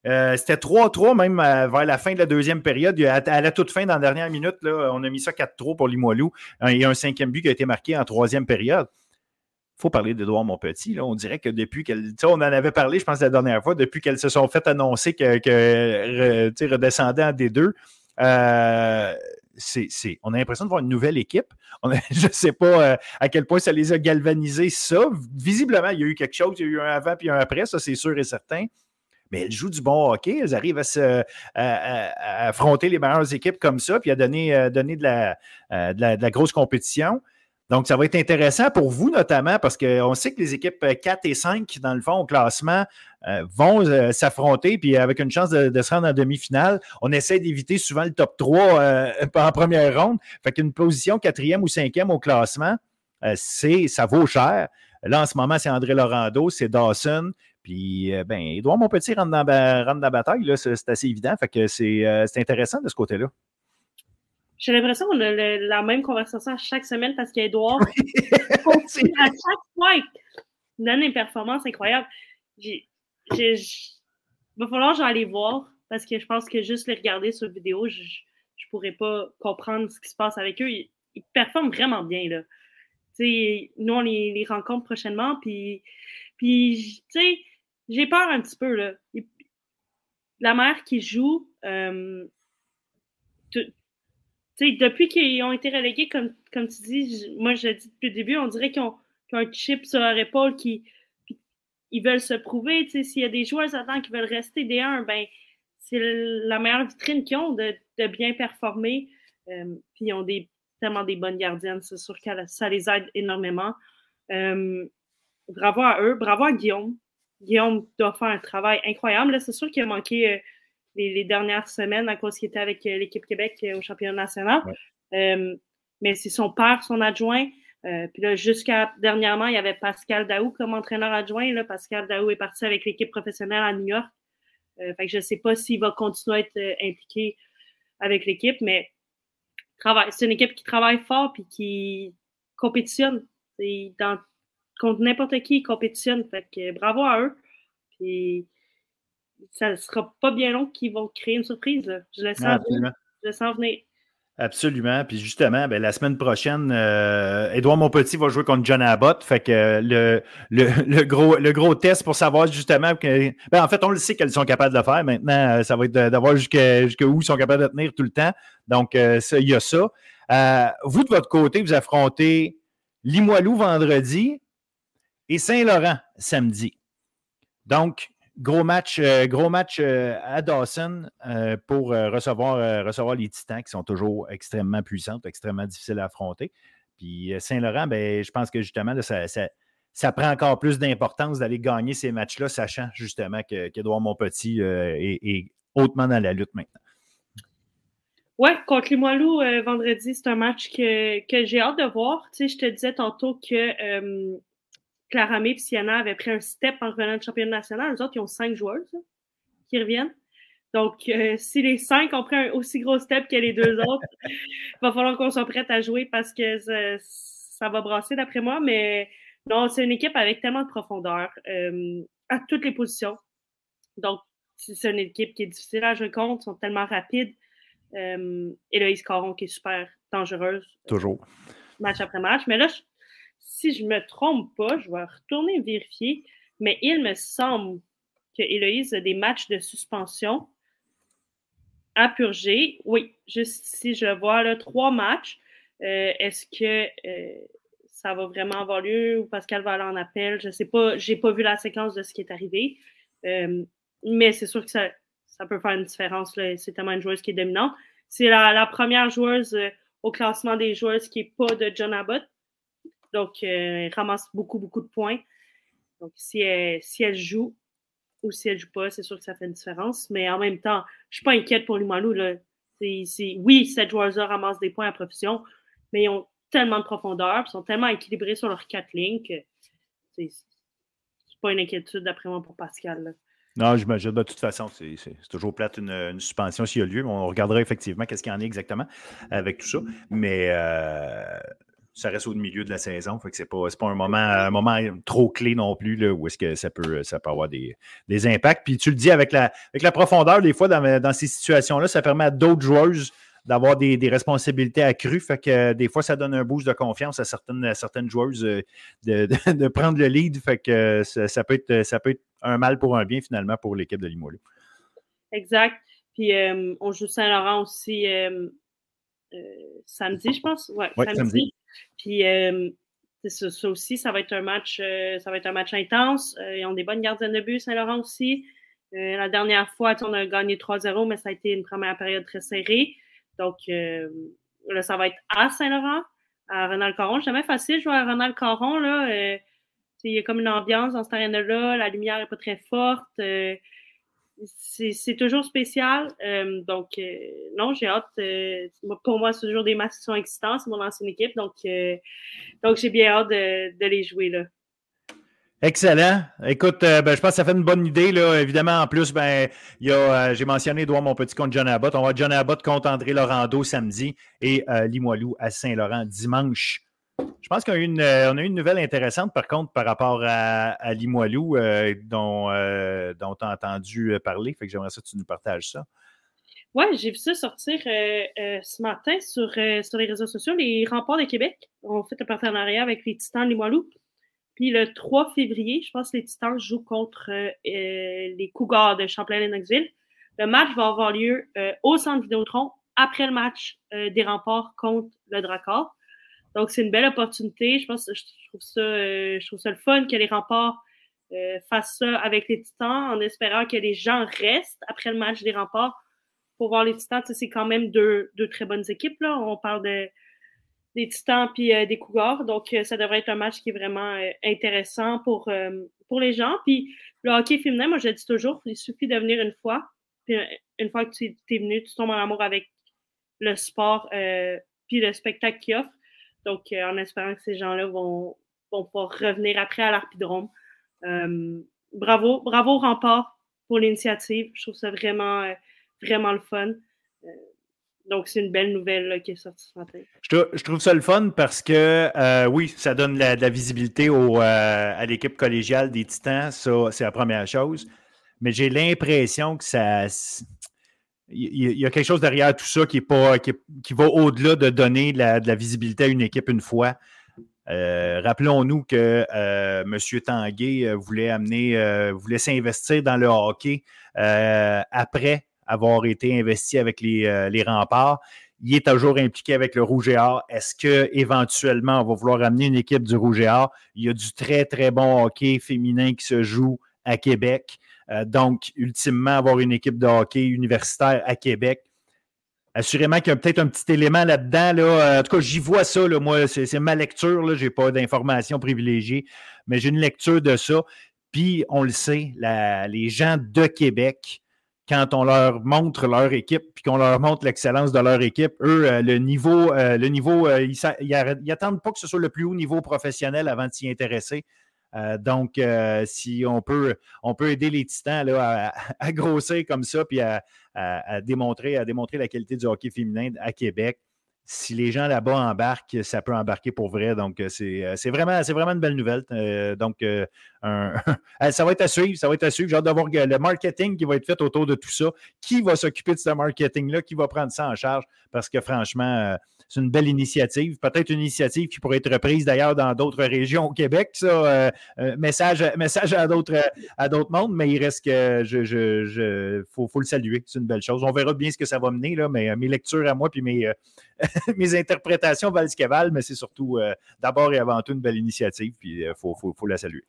Euh, c'était 3-3 même euh, vers la fin de la deuxième période. À, la toute fin, dans la dernière minute, on a mis ça 4-3 pour Limoilou. Il y a un cinquième but qui a été marqué en troisième période faut parler d'Edouard Monpetit. Là. On dirait que depuis qu'elle. On en avait parlé, je pense, la dernière fois, depuis qu'elles se sont fait annoncer qu'elles que redescendaient en D2. Euh, on a l'impression de voir une nouvelle équipe. je ne sais pas euh, à quel point ça les a galvanisés, ça. Visiblement, il y a eu quelque chose. Il y a eu un avant puis un après, ça, c'est sûr et certain. Mais elles jouent du bon hockey. Elles arrivent à, se, affronter les meilleures équipes comme ça, puis à donner, euh, donner de, la, grosse compétition. Donc, ça va être intéressant pour vous notamment parce qu'on sait que les équipes 4 et 5, dans le fond, au classement, euh, vont euh, s'affronter, puis avec une chance de, se rendre en demi-finale. On essaie d'éviter souvent le top 3 euh, en première ronde. Fait qu'une position quatrième ou cinquième au classement, c'est ça vaut cher. Là, en ce moment, c'est André Laurando, c'est Dawson. Puis, ben, Edouard, mon petit, rentre dans, rentre dans la bataille. C'est assez évident. Fait que c'est intéressant de ce côté-là. J'ai l'impression qu'on a la même conversation chaque semaine parce qu'Edouard, à chaque fois, il donne une performance incroyable. Il va falloir que j'aille voir parce que je pense que juste les regarder sur vidéo, je ne pourrais pas comprendre ce qui se passe avec eux. Ils, performent vraiment bien. Là. nous, on les, rencontre prochainement. Puis, puis j'ai peur un petit peu. Là. La mère qui joue, euh, depuis qu'ils ont été relégués, comme, comme tu dis, moi je l'ai dit depuis le début, on dirait qu'ils ont, un chip sur leur épaule qui ils veulent se prouver. S'il y a des joueurs attendent qui veulent rester des 1, ben, c'est la meilleure vitrine qu'ils ont de, bien performer. Euh, puis ils ont tellement des bonnes gardiennes, c'est sûr que ça les aide énormément. Euh, bravo à eux, bravo à Guillaume. Guillaume doit faire un travail incroyable. C'est sûr qu'il a manqué les, dernières semaines à cause qu'il était avec euh, l'équipe Québec euh, au championnat national. Euh, mais c'est son père, son adjoint. puis là, jusqu'à dernièrement, il y avait Pascal Daou comme entraîneur adjoint. Là, Pascal Daou est parti avec l'équipe professionnelle à New York. fait que je ne sais pas s'il va continuer à être impliqué avec l'équipe, mais c'est une équipe qui travaille fort et qui compétitionne. Dans, contre n'importe qui, ils compétitionnent. Fait que bravo à eux. Puis ça ne sera pas bien long qu'ils vont créer une surprise. Je le sens, venir. Je le sens venir. Absolument. Puis justement, ben, la semaine prochaine, euh, Edouard Monpetit va jouer contre John Abbott. Fait que le, le, gros, le gros test pour savoir justement que. Ben, en fait, on le sait qu'elles sont capables de le faire. Maintenant, euh, ça va être d'avoir jusqu'où ils sont capables de tenir tout le temps. Donc, euh, il y a ça. vous, de votre côté, vous affrontez Limoilou vendredi et Saint-Laurent samedi. Donc, Gros match, euh, gros match euh, à Dawson euh, pour recevoir, recevoir les Titans qui sont toujours extrêmement puissants, extrêmement difficiles à affronter. Puis Saint-Laurent, ben, je pense que justement, ça, ça, prend encore plus d'importance d'aller gagner ces matchs-là, sachant justement qu'Edouard Montpetit est, hautement dans la lutte maintenant. Oui, contre les vendredi, c'est un match que, que j'ai hâte de voir. Je te disais tantôt que Clara et Sienna avaient pris un step en revenant de championnat national. Les autres, ils ont cinq joueurs qui reviennent. Donc, euh, si les cinq ont pris un aussi gros step que les deux autres, il va falloir qu'on soit prêt à jouer parce que ça, va brasser d'après moi. Mais non, c'est une équipe avec tellement de profondeur euh, à toutes les positions. Donc, c'est une équipe qui est difficile à jouer contre, ils sont tellement rapides. Euh, et là, ils Caron qui est super dangereuse. Toujours. Match après match. Mais là, si je me trompe pas, je vais retourner vérifier, mais il me semble que a des matchs de suspension à purger. Oui, juste si je vois trois matchs. Euh, est-ce que euh, ça va vraiment avoir lieu ou Pascal va aller en appel? Je ne sais pas, je n'ai pas vu la séquence de ce qui est arrivé. Euh, mais c'est sûr que ça, peut faire une différence. C'est tellement une joueuse qui est dominante. C'est la, première joueuse au classement des joueuses qui n'est pas de John Abbott. Donc, elle ramasse beaucoup, beaucoup de points. Donc, si si elle joue, ou si elle joue pas, c'est sûr que ça fait une différence. Mais en même temps, je suis pas inquiète pour Lumalou. Là. oui, cette ramasse des points à profession, mais ils ont tellement de profondeur, ils sont tellement équilibrés sur leurs quatre lignes que c'est pas une inquiétude d'après moi pour Pascal. Non, j'imagine. De toute façon, c'est toujours plate une, suspension s'il y a lieu. On regardera effectivement qu'est-ce qu'il y en a exactement avec tout ça. Mais euh, ça reste au milieu de la saison. Fait que c'est pas, pas un moment, un moment trop clé non plus, là, où est-ce que ça peut, ça peut avoir des, des, impacts. Puis tu le dis avec la, avec la profondeur, des fois, dans, dans ces situations-là, ça permet à d'autres joueuses d'avoir des, des, responsabilités accrues. Fait que des fois, ça donne un boost de confiance à certaines, certaines joueuses euh, de, de, prendre le lead. Fait que ça, peut être, ça peut être un mal pour un bien finalement pour l'équipe de Limoilou. Exact. Puis euh, on joue Saint-Laurent aussi euh, samedi, je pense? Ouais, samedi. Puis euh, ça, aussi, ça va être un match, euh, ça va être un match intense. Euh, ils ont des bonnes gardiennes de but, Saint-Laurent aussi. la dernière fois, on a gagné 3-0, mais ça a été une première période très serrée. Donc là, ça va être à Saint-Laurent, à Ronald Caron. Jamais facile jouer à Ronald Caron. Là. il y a comme une ambiance dans cette arène-là. La lumière n'est pas très forte c'est toujours spécial. Euh, donc, euh, non, j'ai hâte. Euh, pour moi, c'est toujours des matchs qui sont excitants. C'est mon ancienne équipe. Donc, donc j'ai bien hâte de, les jouer là. Excellent. Écoute, ben, je pense que ça fait une bonne idée. Là. Évidemment, en plus, ben, j'ai mentionné Edouard, mon petit contre John Abbott. On va John Abbott contre André Laurando samedi et Limoilou à Saint-Laurent dimanche. Je pense qu'on a, eu une, euh, a une nouvelle intéressante, par contre, par rapport à, Limoilou, euh, dont, euh, dont tu as entendu parler. Fait que j'aimerais que tu nous partages ça. Oui, j'ai vu ça sortir ce matin sur, sur les réseaux sociaux. Les remparts de Québec ont fait un partenariat avec les Titans Limoilou. Puis le 3 février, je pense que les Titans jouent contre les Cougars de Champlain-Lennoxville. Le match va avoir lieu au centre Vidéotron après le match des remparts contre le Drakkar. Donc, c'est une belle opportunité. Je pense je trouve ça, euh, je trouve ça le fun que les remparts euh, fassent ça avec les Titans en espérant que les gens restent après le match des remparts pour voir les Titans. c'est quand même deux, très bonnes équipes. Là. On parle de, des Titans puis euh, des Cougars. Donc, ça devrait être un match qui est vraiment intéressant pour, pour les gens. Puis, le hockey féminin, moi, je le dis toujours, il suffit de venir une fois. Puis, une fois que tu es venu, tu tombes en amour avec le sport puis le spectacle qu'il offre. Donc, euh, en espérant que ces gens-là vont, pouvoir revenir après à l'Arpidrome. Euh, bravo, bravo Rempart pour l'initiative. Je trouve ça vraiment, euh, vraiment le fun. donc, c'est une belle nouvelle qui est sortie ce matin. Je, trouve ça le fun parce que, oui, ça donne de la, visibilité à l'équipe collégiale des Titans. Ça, c'est la première chose. Mais j'ai l'impression que ça il y a quelque chose derrière tout ça qui, est pas, qui, va au-delà de donner de la, visibilité à une équipe une fois. Euh, rappelons-nous que euh, M. Tanguay euh, voulait amener, voulait s'investir dans le hockey après avoir été investi avec les, les, remparts. Il est toujours impliqué avec le Rouge et Or. Est-ce qu'éventuellement, on va vouloir amener une équipe du Rouge et Or? Il y a du très, très bon hockey féminin qui se joue à Québec. Euh, donc, ultimement, avoir une équipe de hockey universitaire à Québec assurément qu'il y a peut-être un petit élément là-dedans. Là. En tout cas, j'y vois ça. Moi, c'est ma lecture. Je n'ai pas d'informations privilégiées, mais j'ai une lecture de ça. Puis, on le sait, les gens de Québec, quand on leur montre leur équipe, puis qu'on leur montre l'excellence de leur équipe, eux, euh, le niveau, euh, le niveau euh, ils n'attendent pas que ce soit le plus haut niveau professionnel avant de s'y intéresser. Donc, si on peut, on peut aider les titans à, grossir comme ça, puis à, démontrer, la qualité du hockey féminin à Québec, si les gens là-bas embarquent, ça peut embarquer pour vrai. Donc, euh, euh, c'est vraiment, vraiment une belle nouvelle. Euh, donc, ça va être à suivre. Ça va être à suivre. J'ai hâte de voir le marketing qui va être fait autour de tout ça. Qui va s'occuper de ce marketing-là? Qui va prendre ça en charge? Parce que franchement, c'est une belle initiative. Peut-être une initiative qui pourrait être reprise d'ailleurs dans d'autres régions au Québec. Ça, message, message à d'autres à d'autres mondes, mais il reste que je, faut, le saluer. C'est une belle chose. On verra bien ce que ça va mener, là, mais mes lectures à moi puis mes, mes interprétations valent ce qu'elles valent, mais c'est surtout euh, d'abord et avant tout une belle initiative, puis il euh, faut, la saluer.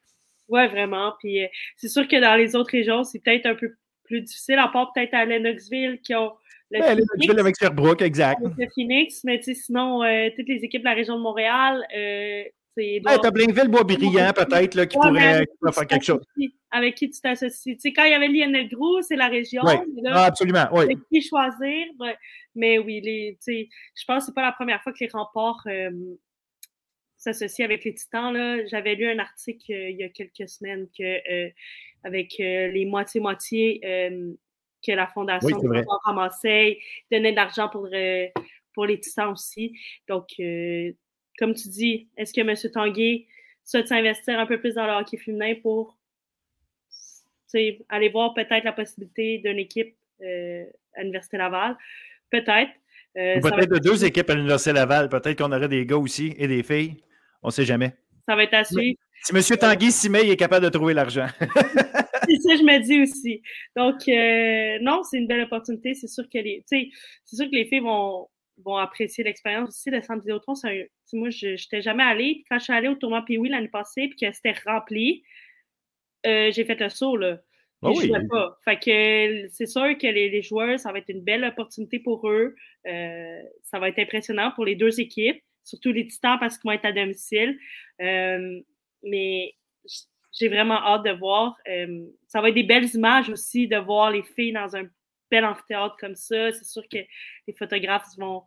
Oui, vraiment. Puis euh, c'est sûr que dans les autres régions, c'est peut-être un peu plus difficile, à part peut-être à Lennoxville qui ont le Lennoxville avec Sherbrooke, exact. Le Phoenix, mais sinon, toutes les équipes de la région de Montréal, Ouais, t'as Blainville, Boisbriand, peut-être, qui, pourrait, faire quelque chose. Avec qui tu t'associes. Tu sais, quand il y avait Lionel Gros, c'est la région. Oui, ah, absolument. Oui. Avec qui choisir. Mais oui, les, je pense que c'est pas la première fois que les remports euh, s'associent avec les Titans. J'avais lu un article euh, il y a quelques semaines que euh, avec les moitié-moitié que la Fondation oui, ramassait, donnait de l'argent pour, pour les Titans aussi. Donc, comme tu dis, est-ce que M. Tanguay souhaite s'investir un peu plus dans le hockey féminin pour aller voir peut-être la possibilité d'une équipe euh, à l'Université Laval? Peut-être. Euh, peut-être de deux équipes à l'Université Laval. Peut-être qu'on aurait des gars aussi et des filles. On ne sait jamais. Ça va être à suivre. Si M. Tanguy s'y met, il est capable de trouver l'argent. c'est ça, je me dis aussi. Donc, euh, non, c'est une belle opportunité. C'est sûr que les, c'est sûr que les filles vont, vont apprécier l'expérience aussi. Le centre Vidéotron, c'est moi, je n'étais jamais allée. quand je suis allée au tournoi Pee-Wee l'année passée, puis que c'était rempli, euh, j'ai fait le saut, là. Oh oui. pas. Fait que c'est sûr que les, joueurs, ça va être une belle opportunité pour eux. Euh, ça va être impressionnant pour les deux équipes, surtout les Titans parce qu'ils vont être à domicile. Euh, mais j'ai vraiment hâte de voir. ça va être des belles images aussi de voir les filles dans un bel amphithéâtre comme ça. C'est sûr que les photographes vont,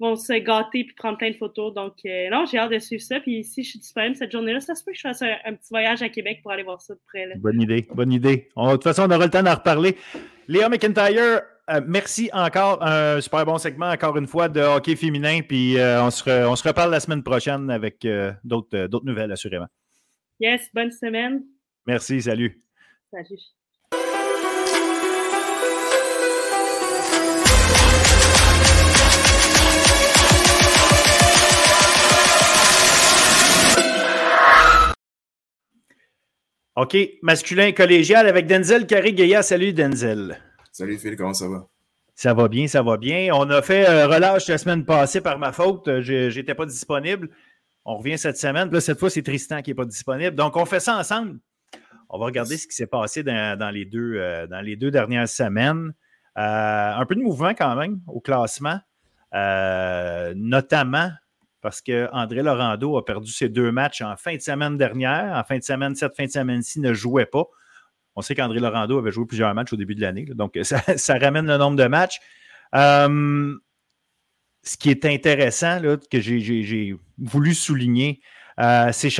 vont se gâter et prendre plein de photos. Donc, euh, non, j'ai hâte de suivre ça. Puis si je suis disponible cette journée-là, ça se peut que je fasse un, petit voyage à Québec pour aller voir ça de près. Bonne idée, bonne idée. de toute façon, on aura le temps d'en reparler. Léa McIntyre, euh, merci encore. Un super bon segment, encore une fois, de hockey féminin. Puis euh, on, se on se reparle la semaine prochaine avec d'autres nouvelles, assurément. Yes, bonne semaine. Merci, salut. Salut. OK, masculin collégial avec Denzel Carré-Gaillard. Salut Denzel. Salut Phil, comment ça va? Ça va bien, ça va bien. On a fait un relâche la semaine passée par ma faute. Je n'étais pas disponible. On revient cette semaine. Là, cette fois, c'est Tristan qui n'est pas disponible. Donc, on fait ça ensemble. On va regarder ce qui s'est passé dans, les deux, euh, les deux dernières semaines. Euh, un peu de mouvement quand même au classement, euh, notamment parce qu'André Laurando a perdu ses deux matchs en fin de semaine dernière. En fin de semaine, cette fin de semaine-ci ne jouait pas. On sait qu'André Laurando avait joué plusieurs matchs au début de l'année, donc ça, ramène le nombre de matchs. Ce qui est intéressant, que j'ai voulu souligner, euh, c'est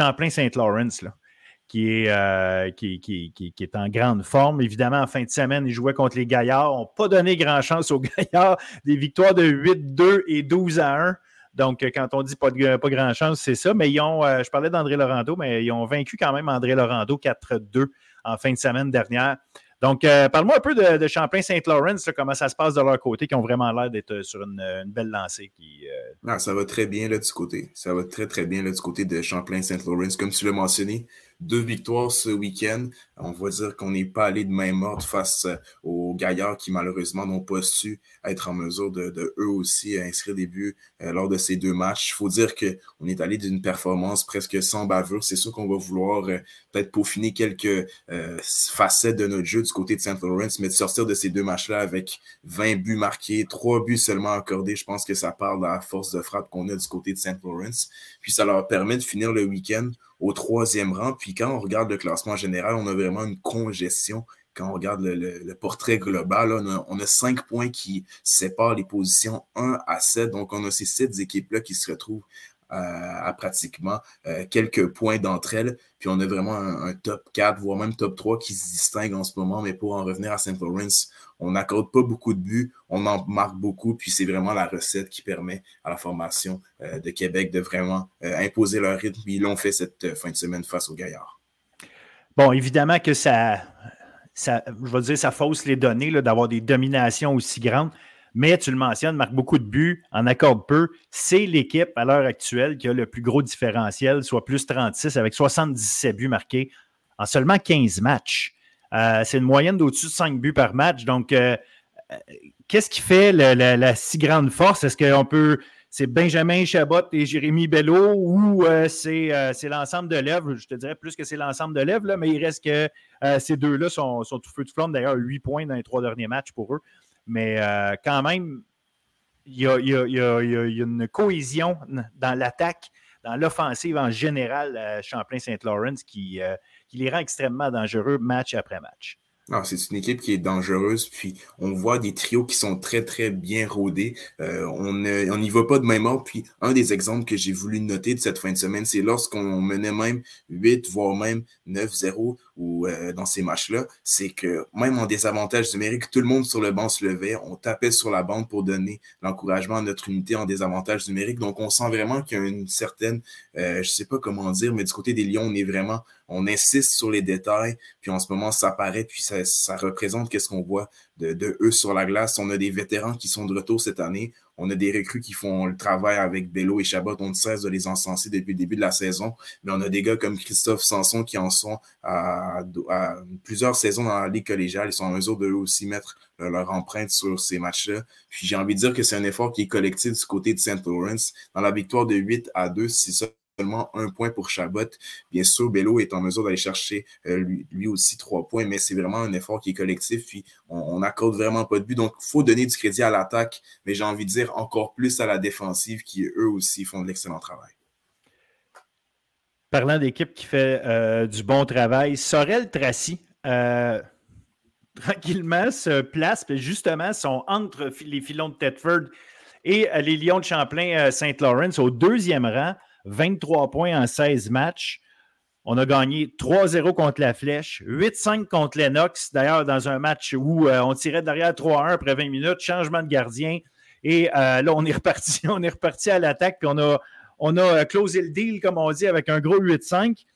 est, euh, qui, est en grande forme. Évidemment, en fin de semaine, ils jouaient contre les Gaillards. Ils n'ont pas donné grand-chance aux Gaillards. Des victoires de 8-2 et 12 à 1. Donc, quand on dit pas, pas grand chance, c'est ça. Mais ils ont, euh, je parlais d'André Laurando, mais ils ont vaincu quand même André Laurando 4-2 en fin de semaine dernière. Donc, euh, parle-moi un peu de, Champlain-Saint-Laurent, comment ça se passe de leur côté, qui ont vraiment l'air d'être sur une, belle lancée. Qui, ça va très bien là, du côté. Ça va très, très bien du côté de Champlain-Saint-Laurent. Comme tu l'as mentionné, deux victoires ce week-end. On va dire qu'on n'est pas allé de main morte face aux Gaillards qui malheureusement n'ont pas su être en mesure de, eux aussi inscrire des buts lors de ces deux matchs. Il faut dire qu'on est allé d'une performance presque sans bavure. C'est sûr qu'on va vouloir peut-être peaufiner quelques facettes de notre jeu du côté de St. Lawrence, mais de sortir de ces deux matchs-là avec 20 buts marqués, 3 buts seulement accordés, je pense que ça parle de la force de frappe qu'on a du côté de St. Lawrence. Puis ça leur permet de finir le week-end au troisième rang. Puis quand on regarde le classement général, on a vraiment une congestion. Quand on regarde le, portrait global, on, a, cinq points qui séparent les positions 1 à 7. Donc, on a ces sept équipes-là qui se retrouvent euh, à pratiquement euh, quelques points d'entre elles. Puis on a vraiment un, top 4, voire même top 3 qui se distingue en ce moment. Mais pour en revenir à St. Lawrence, on n'accorde pas beaucoup de buts, on en marque beaucoup, puis c'est vraiment la recette qui permet à la formation euh, de Québec de vraiment imposer leur rythme. Ils l'ont fait cette fin de semaine face aux Gaillards. Bon, évidemment que ça, je vais dire, ça fausse les données d'avoir des dominations aussi grandes. Mais tu le mentionnes, marque beaucoup de buts, en accorde peu. C'est l'équipe à l'heure actuelle qui a le plus gros différentiel, soit plus 36 avec 77 buts marqués en seulement 15 matchs. Euh, c'est une moyenne d'au-dessus de 5 buts par match. Donc, euh, euh, qu'est-ce qui fait la, si grande force? Est-ce qu'on peut. C'est Benjamin Chabot et Jérémy Bello ou c'est, l'ensemble de l'œuvre? Je te dirais plus que c'est l'ensemble de l'œuvre, mais il reste que ces deux-là sont, tout feu de flamme. D'ailleurs, 8 points dans les trois derniers matchs pour eux. Mais quand même, il y, a, une cohésion dans l'attaque, dans l'offensive en général Champlain-Saint-Laurent qui, qui les rend extrêmement dangereux match après match. Ah, c'est une équipe qui est dangereuse, puis on voit des trios qui sont très, très bien rodés. Euh, on n'y va pas de même ordre. Puis un des exemples que j'ai voulu noter de cette fin de semaine, c'est lorsqu'on menait même 8, voire même 9-0 ou euh, dans ces matchs-là, c'est que même en désavantage numérique, tout le monde sur le banc se levait. On tapait sur la bande pour donner l'encouragement à notre unité en désavantage numérique. Donc, on sent vraiment qu'il y a une certaine, euh, je ne sais pas comment dire, mais du côté des Lions, on est vraiment on insiste sur les détails, puis en ce moment, ça paraît, puis ça, représente qu'est-ce qu'on voit de, eux sur la glace. On a des vétérans qui sont de retour cette année. On a des recrues qui font le travail avec Bello et Chabot. On ne cesse de les encenser depuis le début de la saison. Mais on a des gars comme Christophe Sanson qui en sont à, plusieurs saisons dans la Ligue collégiale. Ils sont en mesure de aussi mettre leur empreinte sur ces matchs-là. Puis j'ai envie de dire que c'est un effort qui est collectif du côté de St. Lawrence. Dans la victoire de 8 à 2, c'est seulement un point pour Chabot. Bien sûr, Bello est en mesure d'aller chercher euh, lui, aussi trois points, mais c'est vraiment un effort qui est collectif. Puis on n'accorde vraiment pas de but. Donc, il faut donner du crédit à l'attaque, mais j'ai envie de dire encore plus à la défensive qui, eux aussi, font de l'excellent travail. Parlant d'équipe qui fait euh, du bon travail, Sorel Tracy, euh, tranquillement, se place, justement, sont entre les filons de Thetford et les Lions de Champlain-Saint-Laurent au deuxième rang. 23 points en 16 matchs. On a gagné 3-0 contre la Flèche, 8-5 contre Lennox. D'ailleurs, dans un match où euh, on tirait derrière 3-1 après 20 minutes, changement de gardien. Et euh, là, on est reparti, on est reparti à l'attaque, puis on a, on a euh, closé le deal, comme on dit, avec un gros 8-5.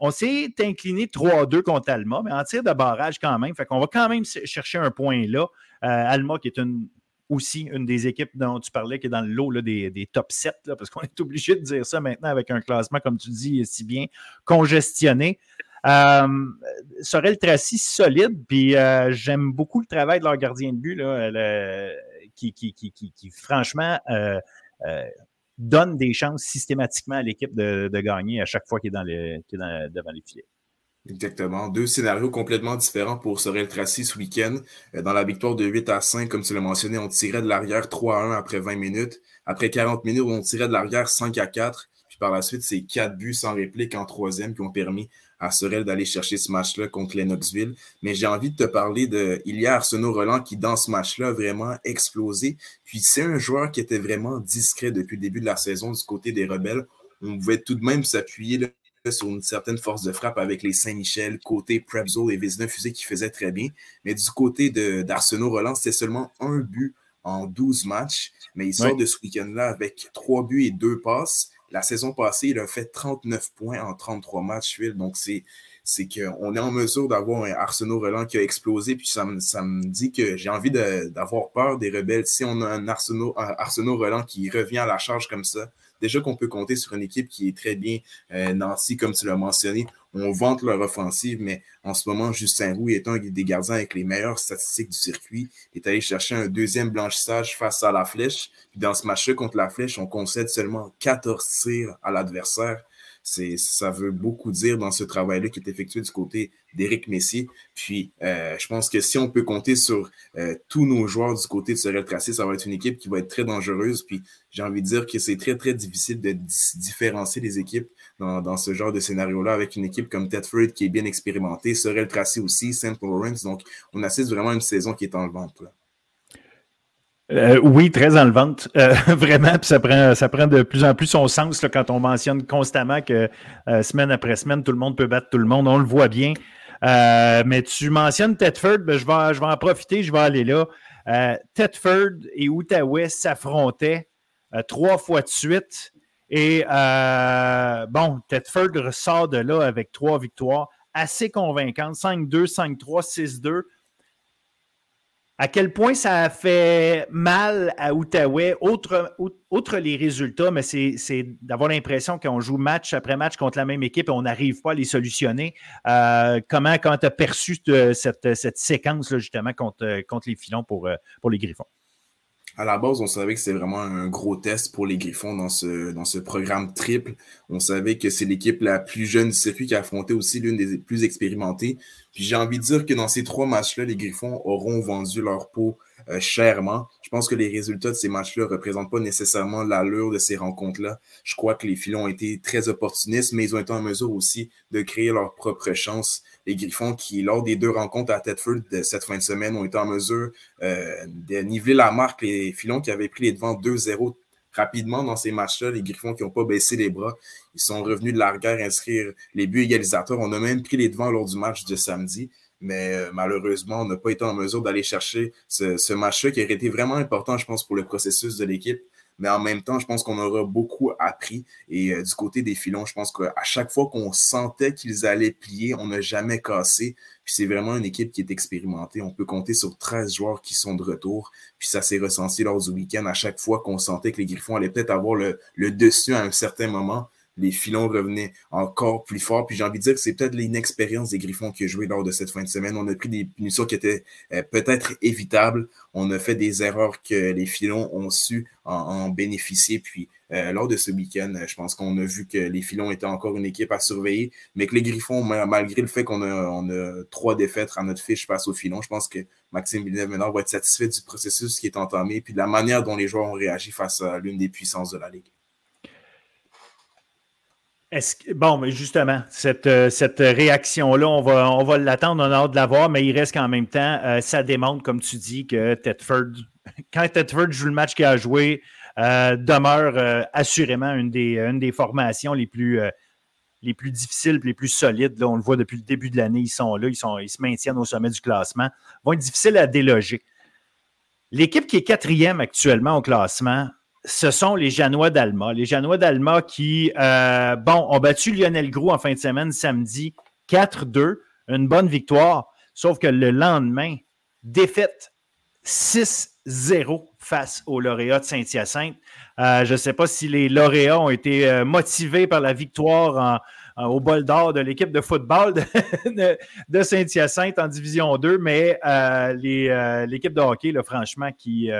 On s'est incliné 3-2 contre Alma, mais en tir de barrage quand même. Fait qu'on va quand même chercher un point là. Alma, qui est une aussi une des équipes dont tu parlais qui est dans le lot des, top 7, parce qu'on est obligé de dire ça maintenant avec un classement, comme tu dis, si bien congestionné. Euh, Sorel Tracy solide, puis euh, j'aime beaucoup le travail de leur gardien de but, qui, qui, franchement euh, euh, donne des chances systématiquement à l'équipe de, gagner à chaque fois qu'il est, dans est devant les filets. Exactement. Deux scénarios complètement différents pour Sorel Tracy ce week-end. Euh, dans la victoire de 8 à 5, comme tu l'as mentionné, on tirait de l'arrière 3 à 1 après 20 minutes. Après 40 minutes, on tirait de l'arrière 5 à 4. Puis par la suite, c'est quatre buts sans réplique en troisième qui ont permis à Sorel d'aller chercher ce match-là contre Lennoxville. Mais j'ai envie de te parler de Ilya Arsenault Roland qui, dans ce match-là, a vraiment explosé. Puis c'est un joueur qui était vraiment discret depuis le début de la saison du côté des Rebelles. On pouvait tout de même s'appuyer sur une certaine force de frappe avec les Saint-Michel, côté Prebzo et Vézina Fusée qui faisaient très bien. Mais du côté d'Arsenault Roland, c'était seulement un but en 12 matchs. Mais il sort de ce week-end-là avec trois buts et deux passes. La saison passée, il a fait 39 points en 33 matchs, Donc, c'est c'est qu'on est en mesure d'avoir un Arsenault Roland qui a explosé. Puis ça me, ça me dit que j'ai envie d'avoir peur des rebelles. Si on a un Arsenault, un Arsenault Roland qui revient à la charge comme ça, déjà qu'on peut compter sur une équipe qui est très bien euh, nancie, comme tu l'as mentionné. On vante leur offensive, mais en ce moment, Justin Roux est un des gardiens avec les meilleures statistiques du circuit. Il est allé chercher un deuxième blanchissage face à la flèche. Dans ce match-là contre la flèche, on concède seulement 14 tirs à l'adversaire ça veut beaucoup dire dans ce travail-là qui est effectué du côté d'Éric Messier. Puis, euh, je pense que si on peut compter sur euh, tous nos joueurs du côté de Sorel Tracé, ça va être une équipe qui va être très dangereuse. Puis, j'ai envie de dire que c'est très, très difficile de différencier les équipes dans, ce genre de scénario-là avec une équipe comme Tedford qui est bien expérimentée, Sorel Tracé aussi, St. Lawrence. Donc, on assiste vraiment à une saison qui est en vente. Là. Euh, oui, très enlevante. Euh, vraiment, puis ça prend, de plus en plus son sens quand on mentionne constamment que euh, semaine après semaine, tout le monde peut battre tout le monde. On le voit bien. mais tu mentionnes Tedford, ben, je, vais, je vais en profiter, je vais aller là. Tedford et Outaouais s'affrontaient trois fois de suite. Et bon, Tedford ressort de là avec trois victoires assez convaincantes 5-2, 5-3, 6-2 à quel point ça a fait mal à Outaouais, outre, les résultats, mais c'est d'avoir l'impression qu'on joue match après match contre la même équipe et on n'arrive pas à les solutionner. Euh, comment, quand tu as perçu cette, cette séquence justement contre, les filons pour, euh, pour les Griffons? à la base, on savait que c'était vraiment un gros test pour les Griffons dans ce, dans ce programme triple. On savait que c'est l'équipe la plus jeune du circuit qui a affronté aussi l'une des plus expérimentées. Puis j'ai envie de dire que dans ces trois matchs-là, les Griffons auront vendu leur peau euh, chèrement. Je pense que les résultats de ces matchs-là ne représentent pas nécessairement l'allure de ces rencontres-là. Je crois que les filons ont été très opportunistes, mais ils ont été en mesure aussi de créer leur propre chance. Les Griffons qui, lors des deux rencontres à Tedford de cette fin de semaine, ont été en mesure euh, de niveler la marque. Les filons qui avaient pris les devants 2-0 rapidement dans ces matchs-là, les Griffons qui n'ont pas baissé les bras, ils sont revenus de l'arrière inscrire les buts égalisateurs. On a même pris les devants lors du match de samedi mais euh, malheureusement, on n'a pas été en mesure d'aller chercher ce, match-là qui aurait été vraiment important, je pense, pour le processus de l'équipe. Mais en même temps, je pense qu'on aura beaucoup appris. Et euh, du côté des filons, je pense qu'à chaque fois qu'on sentait qu'ils allaient plier, on n'a jamais cassé. Puis c'est vraiment une équipe qui est expérimentée. On peut compter sur 13 joueurs qui sont de retour. Puis ça s'est ressenti lors du week-end. À chaque fois qu'on sentait que les Griffons allaient peut-être avoir le, le dessus à un certain moment, les filons revenaient encore plus fort. Puis j'ai envie de dire que c'est peut-être l'inexpérience des Griffons qui a joué lors de cette fin de semaine. On a pris des punitions qui étaient euh, peut-être évitables. On a fait des erreurs que les filons ont su en, bénéficier. Puis euh, lors de ce week-end, je pense qu'on a vu que les filons étaient encore une équipe à surveiller, mais que les Griffons, malgré le fait qu'on a, trois défaites à notre fiche face aux filons, je pense que Maxime Villeneuve-Ménard va être satisfait du processus qui est entamé, puis de la manière dont les joueurs ont réagi face à l'une des puissances de la Ligue bon, mais justement, cette, euh, cette réaction-là, on va, on va l'attendre, on a hâte de la voir, mais il reste qu'en même temps, euh, ça démontre, comme tu dis, que Tedford, quand Tedford joue le match qu'il a joué, euh, demeure assurément une des, formations les plus, les plus difficiles, les plus solides. On le voit depuis le début de l'année, ils sont là, ils, ils se maintiennent au sommet du classement. Vont être difficiles à déloger. L'équipe qui est quatrième actuellement au classement, ce sont les Janois d'Alma. Les Janois d'Alma qui, euh, ont battu Lionel Gros en fin de semaine, samedi, 4-2, une bonne victoire, sauf que le lendemain, défaite 6-0 face aux lauréats de Saint-Hyacinthe. Euh, je ne sais pas si les lauréats ont été euh, motivés par la victoire au bol d'or de l'équipe de football de, Saint-Hyacinthe en Division 2, mais l'équipe de hockey, franchement, qui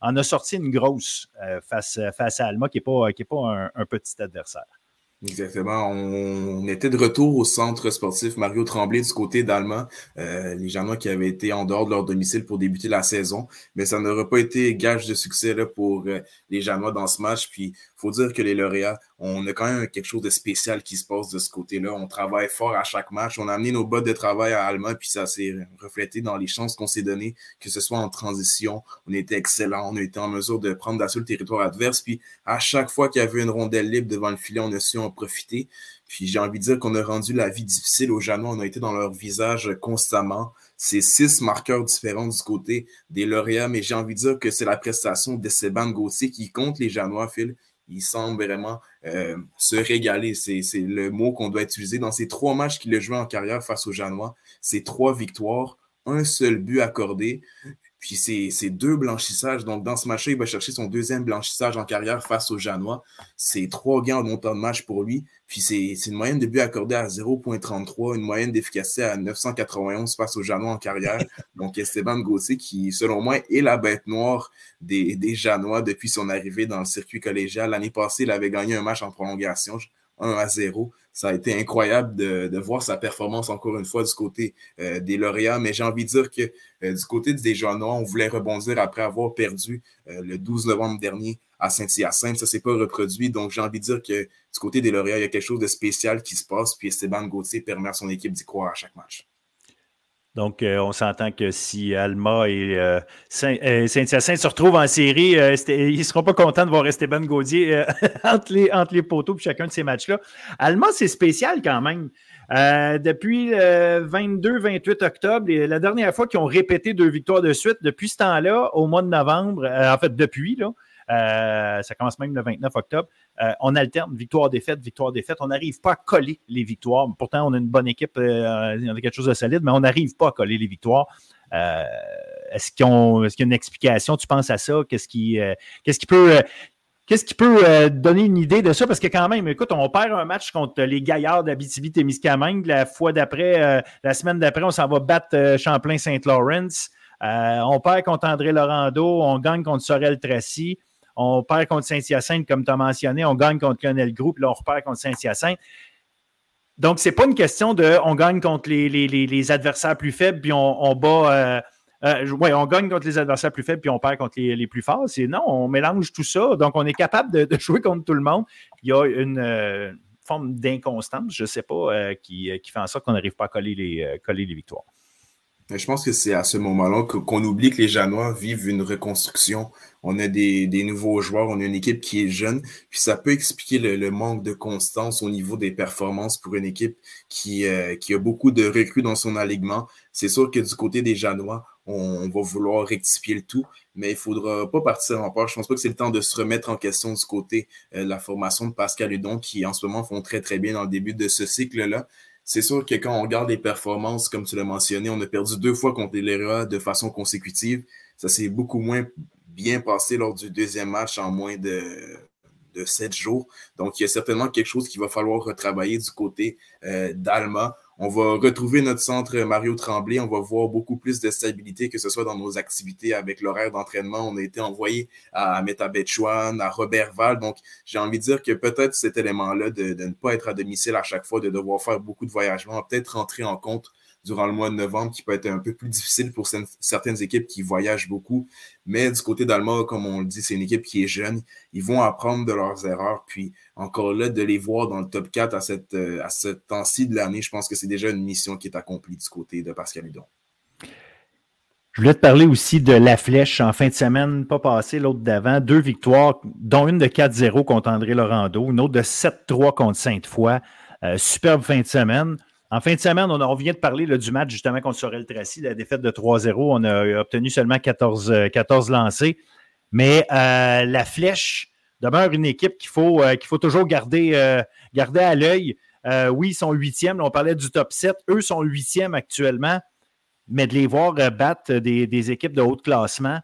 en a sorti une grosse euh, face, face à Alma, qui n'est pas, pas un, petit adversaire. Exactement. On, était de retour au centre sportif Mario Tremblay du côté d'Alma, euh, les Janois qui avaient été en dehors de leur domicile pour débuter la saison, mais ça n'aurait pas été gage de succès là, pour euh, les Janois dans ce match. Puis faut dire que les lauréats, on a quand même quelque chose de spécial qui se passe de ce côté-là. On travaille fort à chaque match. On a amené nos bottes de travail à Alma, puis ça s'est reflété dans les chances qu'on s'est données, que ce soit en transition. On était excellent. On a été en mesure de prendre d'assaut le territoire adverse. Puis à chaque fois qu'il y avait une rondelle libre devant le filet, on a su en profiter. Puis j'ai envie de dire qu'on a rendu la vie difficile aux Janois. On a été dans leur visage constamment. C'est six marqueurs différents du côté des lauréats, mais j'ai envie de dire que c'est la prestation de Sébastien Gauthier qui compte les Janois, Phil il semble vraiment euh, se régaler. C'est le mot qu'on doit utiliser. Dans ces trois matchs qu'il a joué en carrière face aux Janois, c'est trois victoires, un seul but accordé. Puis c'est deux blanchissages. Donc, dans ce match-là, il va chercher son deuxième blanchissage en carrière face au Janois. C'est trois gains en montant de match pour lui. Puis c'est une moyenne de but accordée à 0.33, une moyenne d'efficacité à 991 face au Janois en carrière. Donc, Esteban Gauthier, qui, selon moi, est la bête noire des, des Janois depuis son arrivée dans le circuit collégial. L'année passée, il avait gagné un match en prolongation. 1 à 0. Ça a été incroyable de, voir sa performance encore une fois du côté euh, des lauréats, mais j'ai envie de dire que euh, du côté des Janois, on voulait rebondir après avoir perdu euh, le 12 novembre dernier à Saint-Hyacinthe. Ça ne s'est pas reproduit, donc j'ai envie de dire que du côté des lauréats, il y a quelque chose de spécial qui se passe, puis Esteban Gauthier permet à son équipe d'y croire à chaque match. Donc, euh, on s'entend que si Alma et euh, euh, Saint-Hyacinthe se retrouvent en série, ils ne seront pas contents de voir Esteban Gaudier entre, les, poteaux pour chacun de ces matchs-là. Alma, c'est spécial quand même. depuis le 22-28 octobre, la dernière fois qu'ils ont répété deux victoires de suite, depuis ce temps-là, au mois de novembre, en fait, depuis, là, euh, ça commence même le 29 octobre. Euh, on alterne victoire-défaite, victoire-défaite. On n'arrive pas à coller les victoires. Pourtant, on a une bonne équipe, euh, on a quelque chose de solide, mais on n'arrive pas à coller les victoires. est-ce, qu'il y a une explication? Tu penses à ça? Qu'est-ce qui, peut donner une idée de ça? Parce que quand même, écoute, on perd un match contre les Gaillards d'Abitibi-Témiscamingue. La fois d'après, la semaine d'après, on s'en va battre Champlain-Saint-Lawrence. on perd contre André Laurando. On gagne contre Sorel-Tracy. On perd contre Saint-Hyacinthe, comme tu as mentionné. On gagne contre Lionel Group. Là, on repart contre Saint-Hyacinthe. Donc, ce n'est pas une question de on gagne contre les, adversaires plus faibles, puis on, bat. Euh, euh, oui, on gagne contre les adversaires plus faibles, puis on perd contre les, plus forts. C'est non, on mélange tout ça. Donc, on est capable de, jouer contre tout le monde. Il y a une euh, forme d'inconstance, je ne sais pas, qui, fait en sorte qu'on n'arrive pas à coller les victoires. Je pense que c'est à ce moment-là qu'on oublie que les Janois vivent une reconstruction. On a des, nouveaux joueurs, on a une équipe qui est jeune, puis ça peut expliquer le, manque de constance au niveau des performances pour une équipe qui, euh, qui a beaucoup de recrues dans son alignement. C'est sûr que du côté des Janois, on, va vouloir rectifier le tout, mais il ne faudra pas partir en peur. Je pense pas que c'est le temps de se remettre en question du côté euh, de la formation de Pascal Hudon, qui en ce moment font très très bien dans le début de ce cycle-là. C'est sûr que quand on regarde les performances, comme tu l'as mentionné, on a perdu deux fois contre les de façon consécutive. Ça s'est beaucoup moins bien passé lors du deuxième match en moins de, de sept jours. Donc, il y a certainement quelque chose qu'il va falloir retravailler du côté euh, d'Alma. On va retrouver notre centre Mario Tremblay. On va voir beaucoup plus de stabilité, que ce soit dans nos activités avec l'horaire d'entraînement. On a été envoyé à Metabetchouan, à Robert Val. Donc, j'ai envie de dire que peut-être cet élément-là de, ne pas être à domicile à chaque fois, de devoir faire beaucoup de voyagements, peut-être rentrer en compte durant le mois de novembre qui peut être un peu plus difficile pour certaines équipes qui voyagent beaucoup. Mais du côté d'Alma, comme on le dit, c'est une équipe qui est jeune. Ils vont apprendre de leurs erreurs. Puis encore là, de les voir dans le top 4 à, cette, euh, à ce temps-ci de l'année, je pense que c'est déjà une mission qui est accomplie du côté de Pascal Hudon. Je voulais te parler aussi de la flèche en fin de semaine, pas passé, l'autre d'avant. Deux victoires, dont une de 4-0 contre André Laurando, une autre de 7-3 contre Sainte-Foy. Euh, superbe fin de semaine. En fin de semaine, on, vient de parler du match justement contre Sorel Tracy, la défaite de 3-0. On a obtenu seulement 14, 14 euh, lancés. Mais euh, la flèche demeure une équipe qu'il faut, euh, toujours garder, garder à l'œil. oui, ils sont huitièmes. On parlait du top 7. Eux sont huitièmes actuellement. Mais de les voir battre des, équipes de haut classement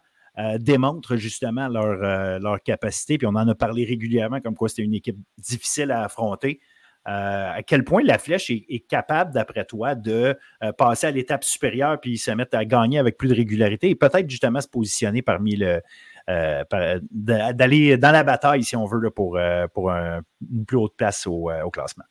démontre justement leur, leur capacité. Puis on en a parlé régulièrement comme quoi c'était une équipe difficile à affronter. Euh, à quel point la flèche est, capable, d'après toi, de euh, passer à l'étape supérieure puis se mettre à gagner avec plus de régularité et peut-être justement se positionner parmi le. Euh, d'aller dans la bataille, si on veut, pour, pour une plus haute place au, classement?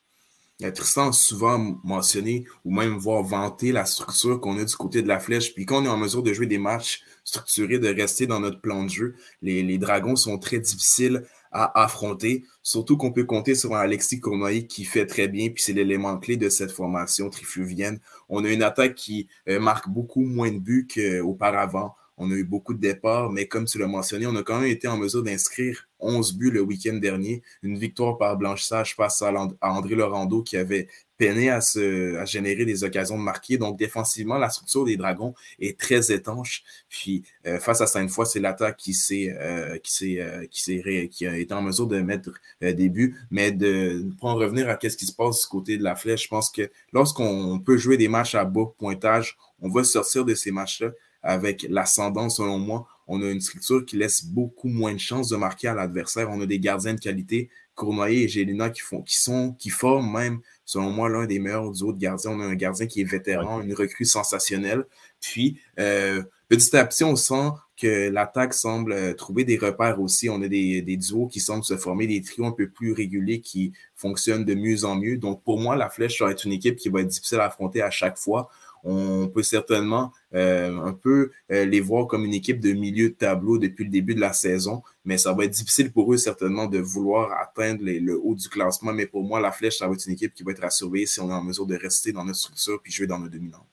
Tristan a souvent mentionné ou même voir vanter la structure qu'on a du côté de la flèche. Puis quand on est en mesure de jouer des matchs structurés, de rester dans notre plan de jeu, les, les dragons sont très difficiles à affronter. Surtout qu'on peut compter sur un Alexis Cournoyer qui fait très bien, puis c'est l'élément clé de cette formation trifluvienne. On a une attaque qui euh, marque beaucoup moins de buts qu'auparavant. On a eu beaucoup de départs, mais comme tu l'as mentionné, on a quand même été en mesure d'inscrire 11 buts le week-end dernier. Une victoire par blanchissage face à, André Laurando qui avait peiné à, se, à générer des occasions de marquer. Donc, défensivement, la structure des Dragons est très étanche. Puis, euh, face à Sainte-Foy, c'est l'attaque qui, s'est, euh, qui, euh, qui, qui a été en mesure de mettre des buts. Mais de, pour en revenir à ce qui se passe du côté de la flèche, je pense que lorsqu'on peut jouer des matchs à bas pointage, on va sortir de ces matchs-là avec l'ascendant, selon moi. On a une structure qui laisse beaucoup moins de chances de marquer à l'adversaire. On a des gardiens de qualité, Cournoyer et Gélina, qui, font, qui, sont, qui forment même, selon moi, l'un des meilleurs du autres gardiens. On a un gardien qui est vétéran, une recrue sensationnelle. Puis, euh, petit à petit, on sent que l'attaque semble euh, trouver des repères aussi. On a des, des, duos qui semblent se former, des trios un peu plus réguliers qui fonctionnent de mieux en mieux. Donc, pour moi, la Flèche va être une équipe qui va être difficile à affronter à chaque fois. On peut certainement euh, un peu euh, les voir comme une équipe de milieu de tableau depuis le début de la saison, mais ça va être difficile pour eux certainement de vouloir atteindre le haut du classement. Mais pour moi, la Flèche, ça va être une équipe qui va être à si on est en mesure de rester dans notre structure puis jouer dans nos dominantes.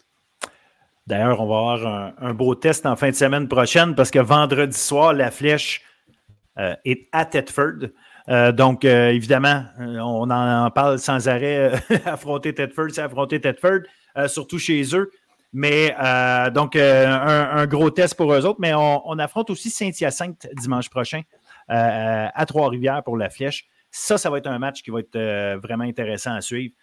D'ailleurs, on va avoir un, beau test en fin de semaine prochaine parce que vendredi soir, la flèche euh, est à Tedford. Euh, donc, évidemment, on en, parle sans arrêt. affronter Tedford, c'est affronter Tedford, surtout chez eux. Mais donc, un, gros test pour eux autres. Mais on, on affronte aussi Saint-Hyacinthe dimanche prochain à Trois-Rivières pour la flèche. Ça, ça va être un match qui va être euh, vraiment intéressant à suivre.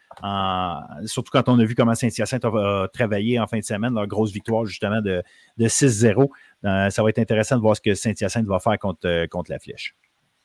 surtout quand on a vu comment Saint-Hyacinthe a, travaillé en fin de semaine, leur grosse victoire justement de, 6-0. Euh, ça va être intéressant de voir ce que Saint-Hyacinthe va faire contre, euh, la Flèche.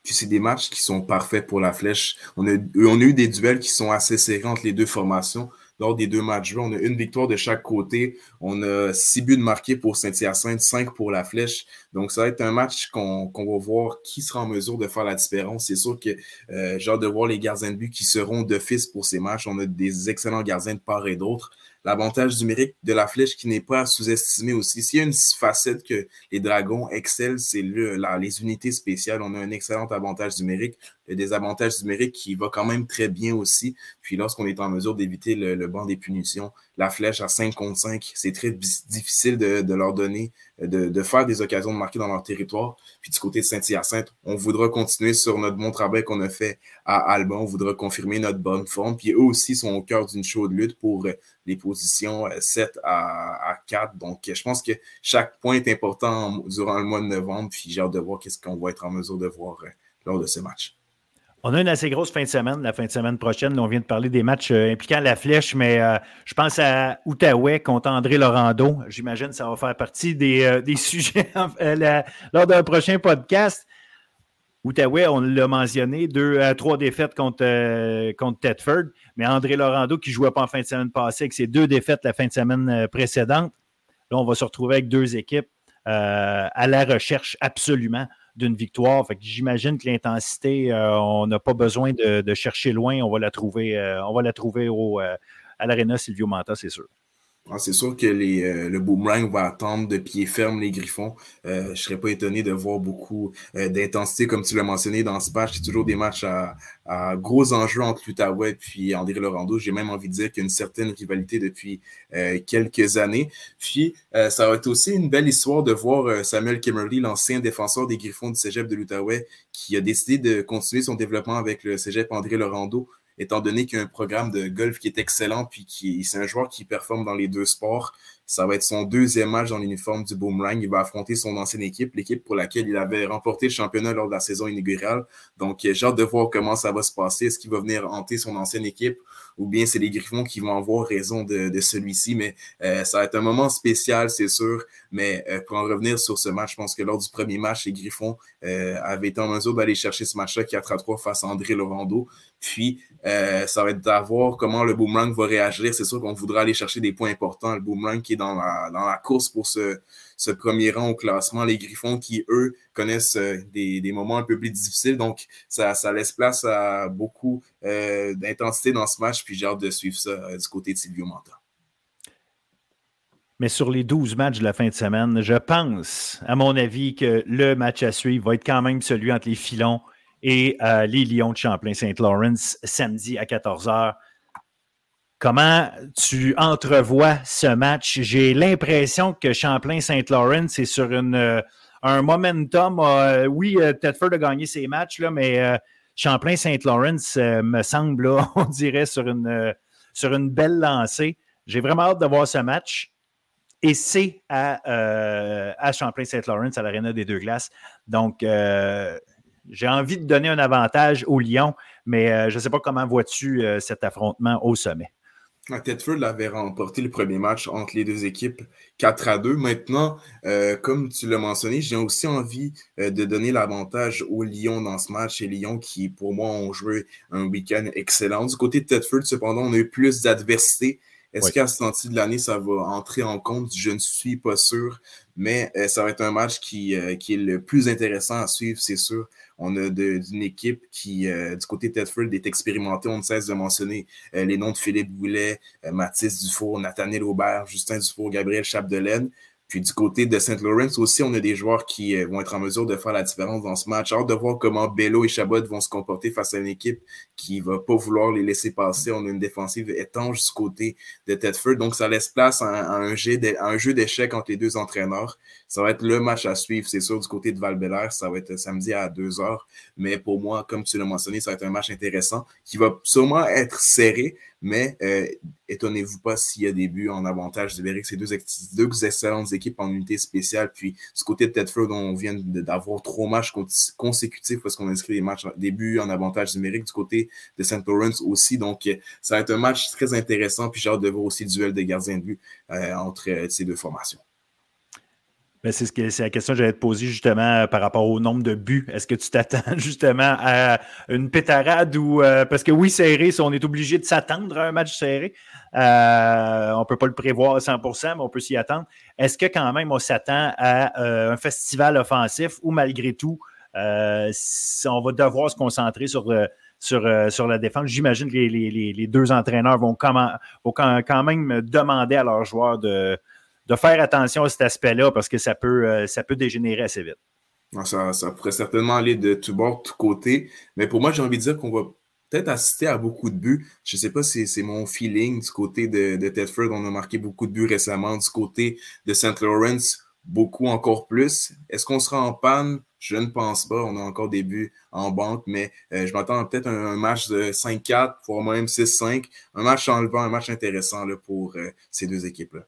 Puis c'est des matchs qui sont parfaits pour la Flèche. On a eu des duels qui sont assez serrés entre les deux formations lors des deux matchs On a une victoire de chaque côté. On a six buts marqués pour Saint-Hyacinthe, cinq pour la Flèche. Donc, ça va être un match qu'on va voir qui sera en mesure de faire la différence. C'est sûr que euh, j'ai hâte de voir les gardiens de but qui seront d'office pour ces matchs. On a des excellents gardiens de part et d'autre l'avantage numérique de la flèche qui n'est pas à sous-estimer aussi. S'il y a une facette que les dragons excellent, c'est le, les unités spéciales. On a un excellent avantage numérique. Des avantages numériques qui va quand même très bien aussi. Puis lorsqu'on est en mesure d'éviter le, banc des punitions, la flèche à 5 contre 5, c'est très difficile de, leur donner, de, de, faire des occasions de marquer dans leur territoire. Puis du côté de Saint-Hyacinthe, on voudra continuer sur notre bon travail qu'on a fait à Alban. On voudra confirmer notre bonne forme. Puis eux aussi sont au cœur d'une chaude lutte pour les positions 7 euh, à, 4. Donc, je pense que chaque point est important durant le mois de novembre. Puis j'ai hâte de voir qu'est-ce qu'on va être en mesure de voir euh, lors de ce match. On a une assez grosse fin de semaine, la fin de semaine prochaine. on vient de parler des matchs euh, impliquant la flèche, mais je pense à Outaouais contre André Laurando. J'imagine que ça va faire partie des, sujets lors d'un prochain podcast. Outaouais, on l'a mentionné, deux trois défaites contre, euh, contre Tedford, mais André Laurando qui ne jouait pas en fin de semaine passée avec ses deux défaites la fin de semaine euh, précédente. Là, on va se retrouver avec deux équipes euh, à la recherche absolument d'une victoire. Fait j'imagine que l'intensité, on n'a pas besoin de, chercher loin. On va la trouver, on va la trouver au, à l'Arena Silvio Manta, c'est sûr. Ah, c'est sûr que euh, le boomerang va attendre de pied ferme les Griffons. Euh, je ne serais pas étonné de voir beaucoup euh, d'intensité, comme tu l'as mentionné dans ce match. C'est toujours des matchs à, gros enjeux entre l'Outaouais et André Laurando. J'ai même envie de dire qu'il y a une certaine rivalité depuis quelques années. Puis, ça va être aussi une belle histoire de voir Samuel Kimmerly, l'ancien défenseur des Griffons du cégep de l'Outaouais, qui a décidé de continuer son développement avec le cégep André Laurando étant donné qu'il y a un programme de golf qui est excellent, puis qui c'est un joueur qui performe dans les deux sports. Ça va être son deuxième match dans l'uniforme du Boomerang. Il va affronter son ancienne équipe, l'équipe pour laquelle il avait remporté le championnat lors de la saison inaugurale. Donc, j'ai hâte de voir comment ça va se passer. Est-ce qu'il va venir hanter son ancienne équipe ou bien c'est les Griffons qui vont avoir raison de, de celui-ci. Mais euh, ça va être un moment spécial, c'est sûr. Mais euh, pour en revenir sur ce match, je pense que lors du premier match, les Griffons euh, avaient été en mesure d'aller chercher ce match-là 4 à 3 face à André Lovando. Puis, ça va être d'avoir comment le Boomerang va réagir. C'est sûr qu'on voudra aller chercher des points importants. Le Boomerang qui est dans la, dans la course pour ce, ce premier rang au classement. Les Griffons qui, eux, connaissent euh, des, moments un peu plus difficiles. Donc, ça, laisse place à beaucoup euh, d'intensité dans ce match. Puis j'ai hâte de suivre ça euh, du côté de Silvio Manta. Mais sur les 12 matchs de la fin de semaine, je pense, à mon avis, que le match à suivre va être quand même celui entre les Filons et les Lions de Champlain-Saint-Laurent samedi à 14h. Comment tu entrevois ce match? J'ai l'impression que Champlain-Saint-Laurent, c'est sur euh, un momentum. Euh, oui, euh, Tedford a gagné ses matchs, là, mais Champlain-Saint-Laurent me semble, on dirait, sur une, belle lancée. J'ai vraiment hâte de voir ce match. Et c'est à, Champlain-Saint-Laurent, à l'Arena des Deux Glaces. Donc, j'ai envie de donner un avantage aux Lions, mais je ne sais pas comment vois-tu cet affrontement au sommet. Tedford avait remporté le premier match entre les deux équipes 4 à 2. Maintenant, euh, comme tu l'as mentionné, j'ai aussi envie euh, de donner l'avantage aux Lions dans ce match et Lyon qui, pour moi, ont joué un week-end excellent. Du côté de Tedford, cependant, on a eu plus d'adversité. Est-ce qu'à ce temps-ci de l'année, ça va entrer en compte? Je ne suis pas sûr, mais euh, ça va être un match qui, qui est le plus intéressant à suivre, c'est sûr. On a d'une équipe qui, euh, du côté de Tedford, est expérimentée. On ne cesse de mentionner euh, les noms de Philippe Boulet, euh, Mathis Dufour, Nathaniel Aubert, Justin Dufour, Gabriel Chapdelaine. Puis du côté de St. Lawrence aussi, on a des joueurs qui euh, vont être en mesure de faire la différence dans ce match. Hâte de voir comment Bello et Chabot vont se comporter face à une équipe qui va pas vouloir les laisser passer. On a une défensive étanche du côté de Tedford. Donc, ça laisse place à, un, jeu d'échecs entre les deux entraîneurs. Ça va être le match à suivre, c'est sûr, du côté de val Ça va être samedi à 2 heures. Mais pour moi, comme tu l'as mentionné, ça va être un match intéressant qui va sûrement être serré, mais euh, étonnez-vous pas s'il y a des buts en avantage numérique. C'est deux, excellentes équipes en unité spéciale. Puis du côté de Tedford, on vient d'avoir trois matchs consécutifs parce qu'on a inscrit des, matchs, des buts en avantage numérique. Du côté de St. Lawrence aussi. Donc, euh, ça va être un match très intéressant. Puis j'ai hâte de voir aussi le duel de gardiens de but euh, entre ces deux formations. C'est ce la question que j'allais te poser justement euh, par rapport au nombre de buts. Est-ce que tu t'attends justement à une pétarade ou euh, parce que oui, serré, on est obligé de s'attendre à un match serré. Euh, on ne peut pas le prévoir à 100%, mais on peut s'y attendre. Est-ce que quand même on s'attend à un festival offensif ou malgré tout, on va devoir se concentrer sur, sur, sur la défense? J'imagine que les, deux entraîneurs vont, vont quand même demander à leurs joueurs de de faire attention à cet aspect-là parce que ça peut, euh, ça peut dégénérer assez vite. Ça, pourrait certainement aller de tout bord, de tout côté. Mais pour moi, j'ai envie de dire qu'on va peut-être assister à beaucoup de buts. Je ne sais pas si c'est mon feeling du côté de, de Tedford. On a marqué beaucoup de buts récemment. Du côté de St. Lawrence, beaucoup encore plus. Est-ce qu'on sera en panne? Je ne pense pas. On a encore des buts en banque, mais euh, je m'attends peut-être un, un, match de 5-4, voire même 6-5. Un match enlevant, un match intéressant là, pour euh, ces deux équipes-là.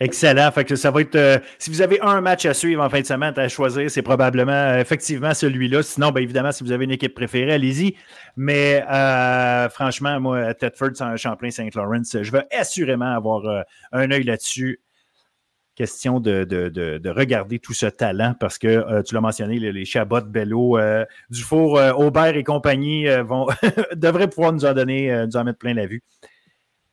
Excellent. Ça va être. Euh, si vous avez un match à suivre en fin de semaine à choisir, c'est probablement euh, effectivement celui-là. Sinon, bien évidemment, si vous avez une équipe préférée, allez-y. Mais euh, franchement, moi, Tedford, Champlain, Saint Lawrence, je vais assurément avoir un œil là-dessus. Question de, de, regarder tout ce talent parce que tu l'as mentionné, les, Chabot, Bello, Dufour, Aubert et compagnie vont devraient pouvoir nous en donner, nous en mettre plein la vue.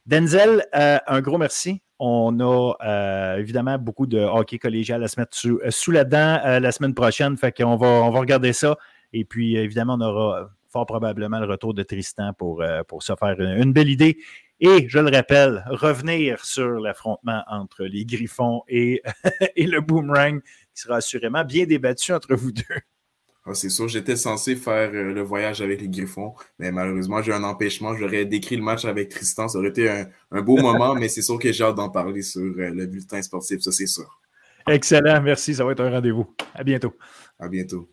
Denzel, un gros merci. On a euh, évidemment beaucoup de hockey collégial à se mettre sous, euh, la dent euh, la semaine prochaine. Fait qu'on va, on va regarder ça. Et puis, évidemment, on aura fort probablement le retour de Tristan pour, pour se faire une, belle idée. Et je le rappelle, revenir sur l'affrontement entre les Griffons et, et le Boomerang, qui sera assurément bien débattu entre vous deux. Ah, c'est sûr, j'étais censé faire euh, le voyage avec les Griffons, mais malheureusement, j'ai un empêchement. J'aurais décrit le match avec Tristan. Ça aurait été un, beau moment, mais c'est sûr que j'ai hâte d'en parler sur euh, le bulletin sportif, ça c'est sûr. Excellent, merci. Ça va être un rendez-vous. À bientôt. À bientôt.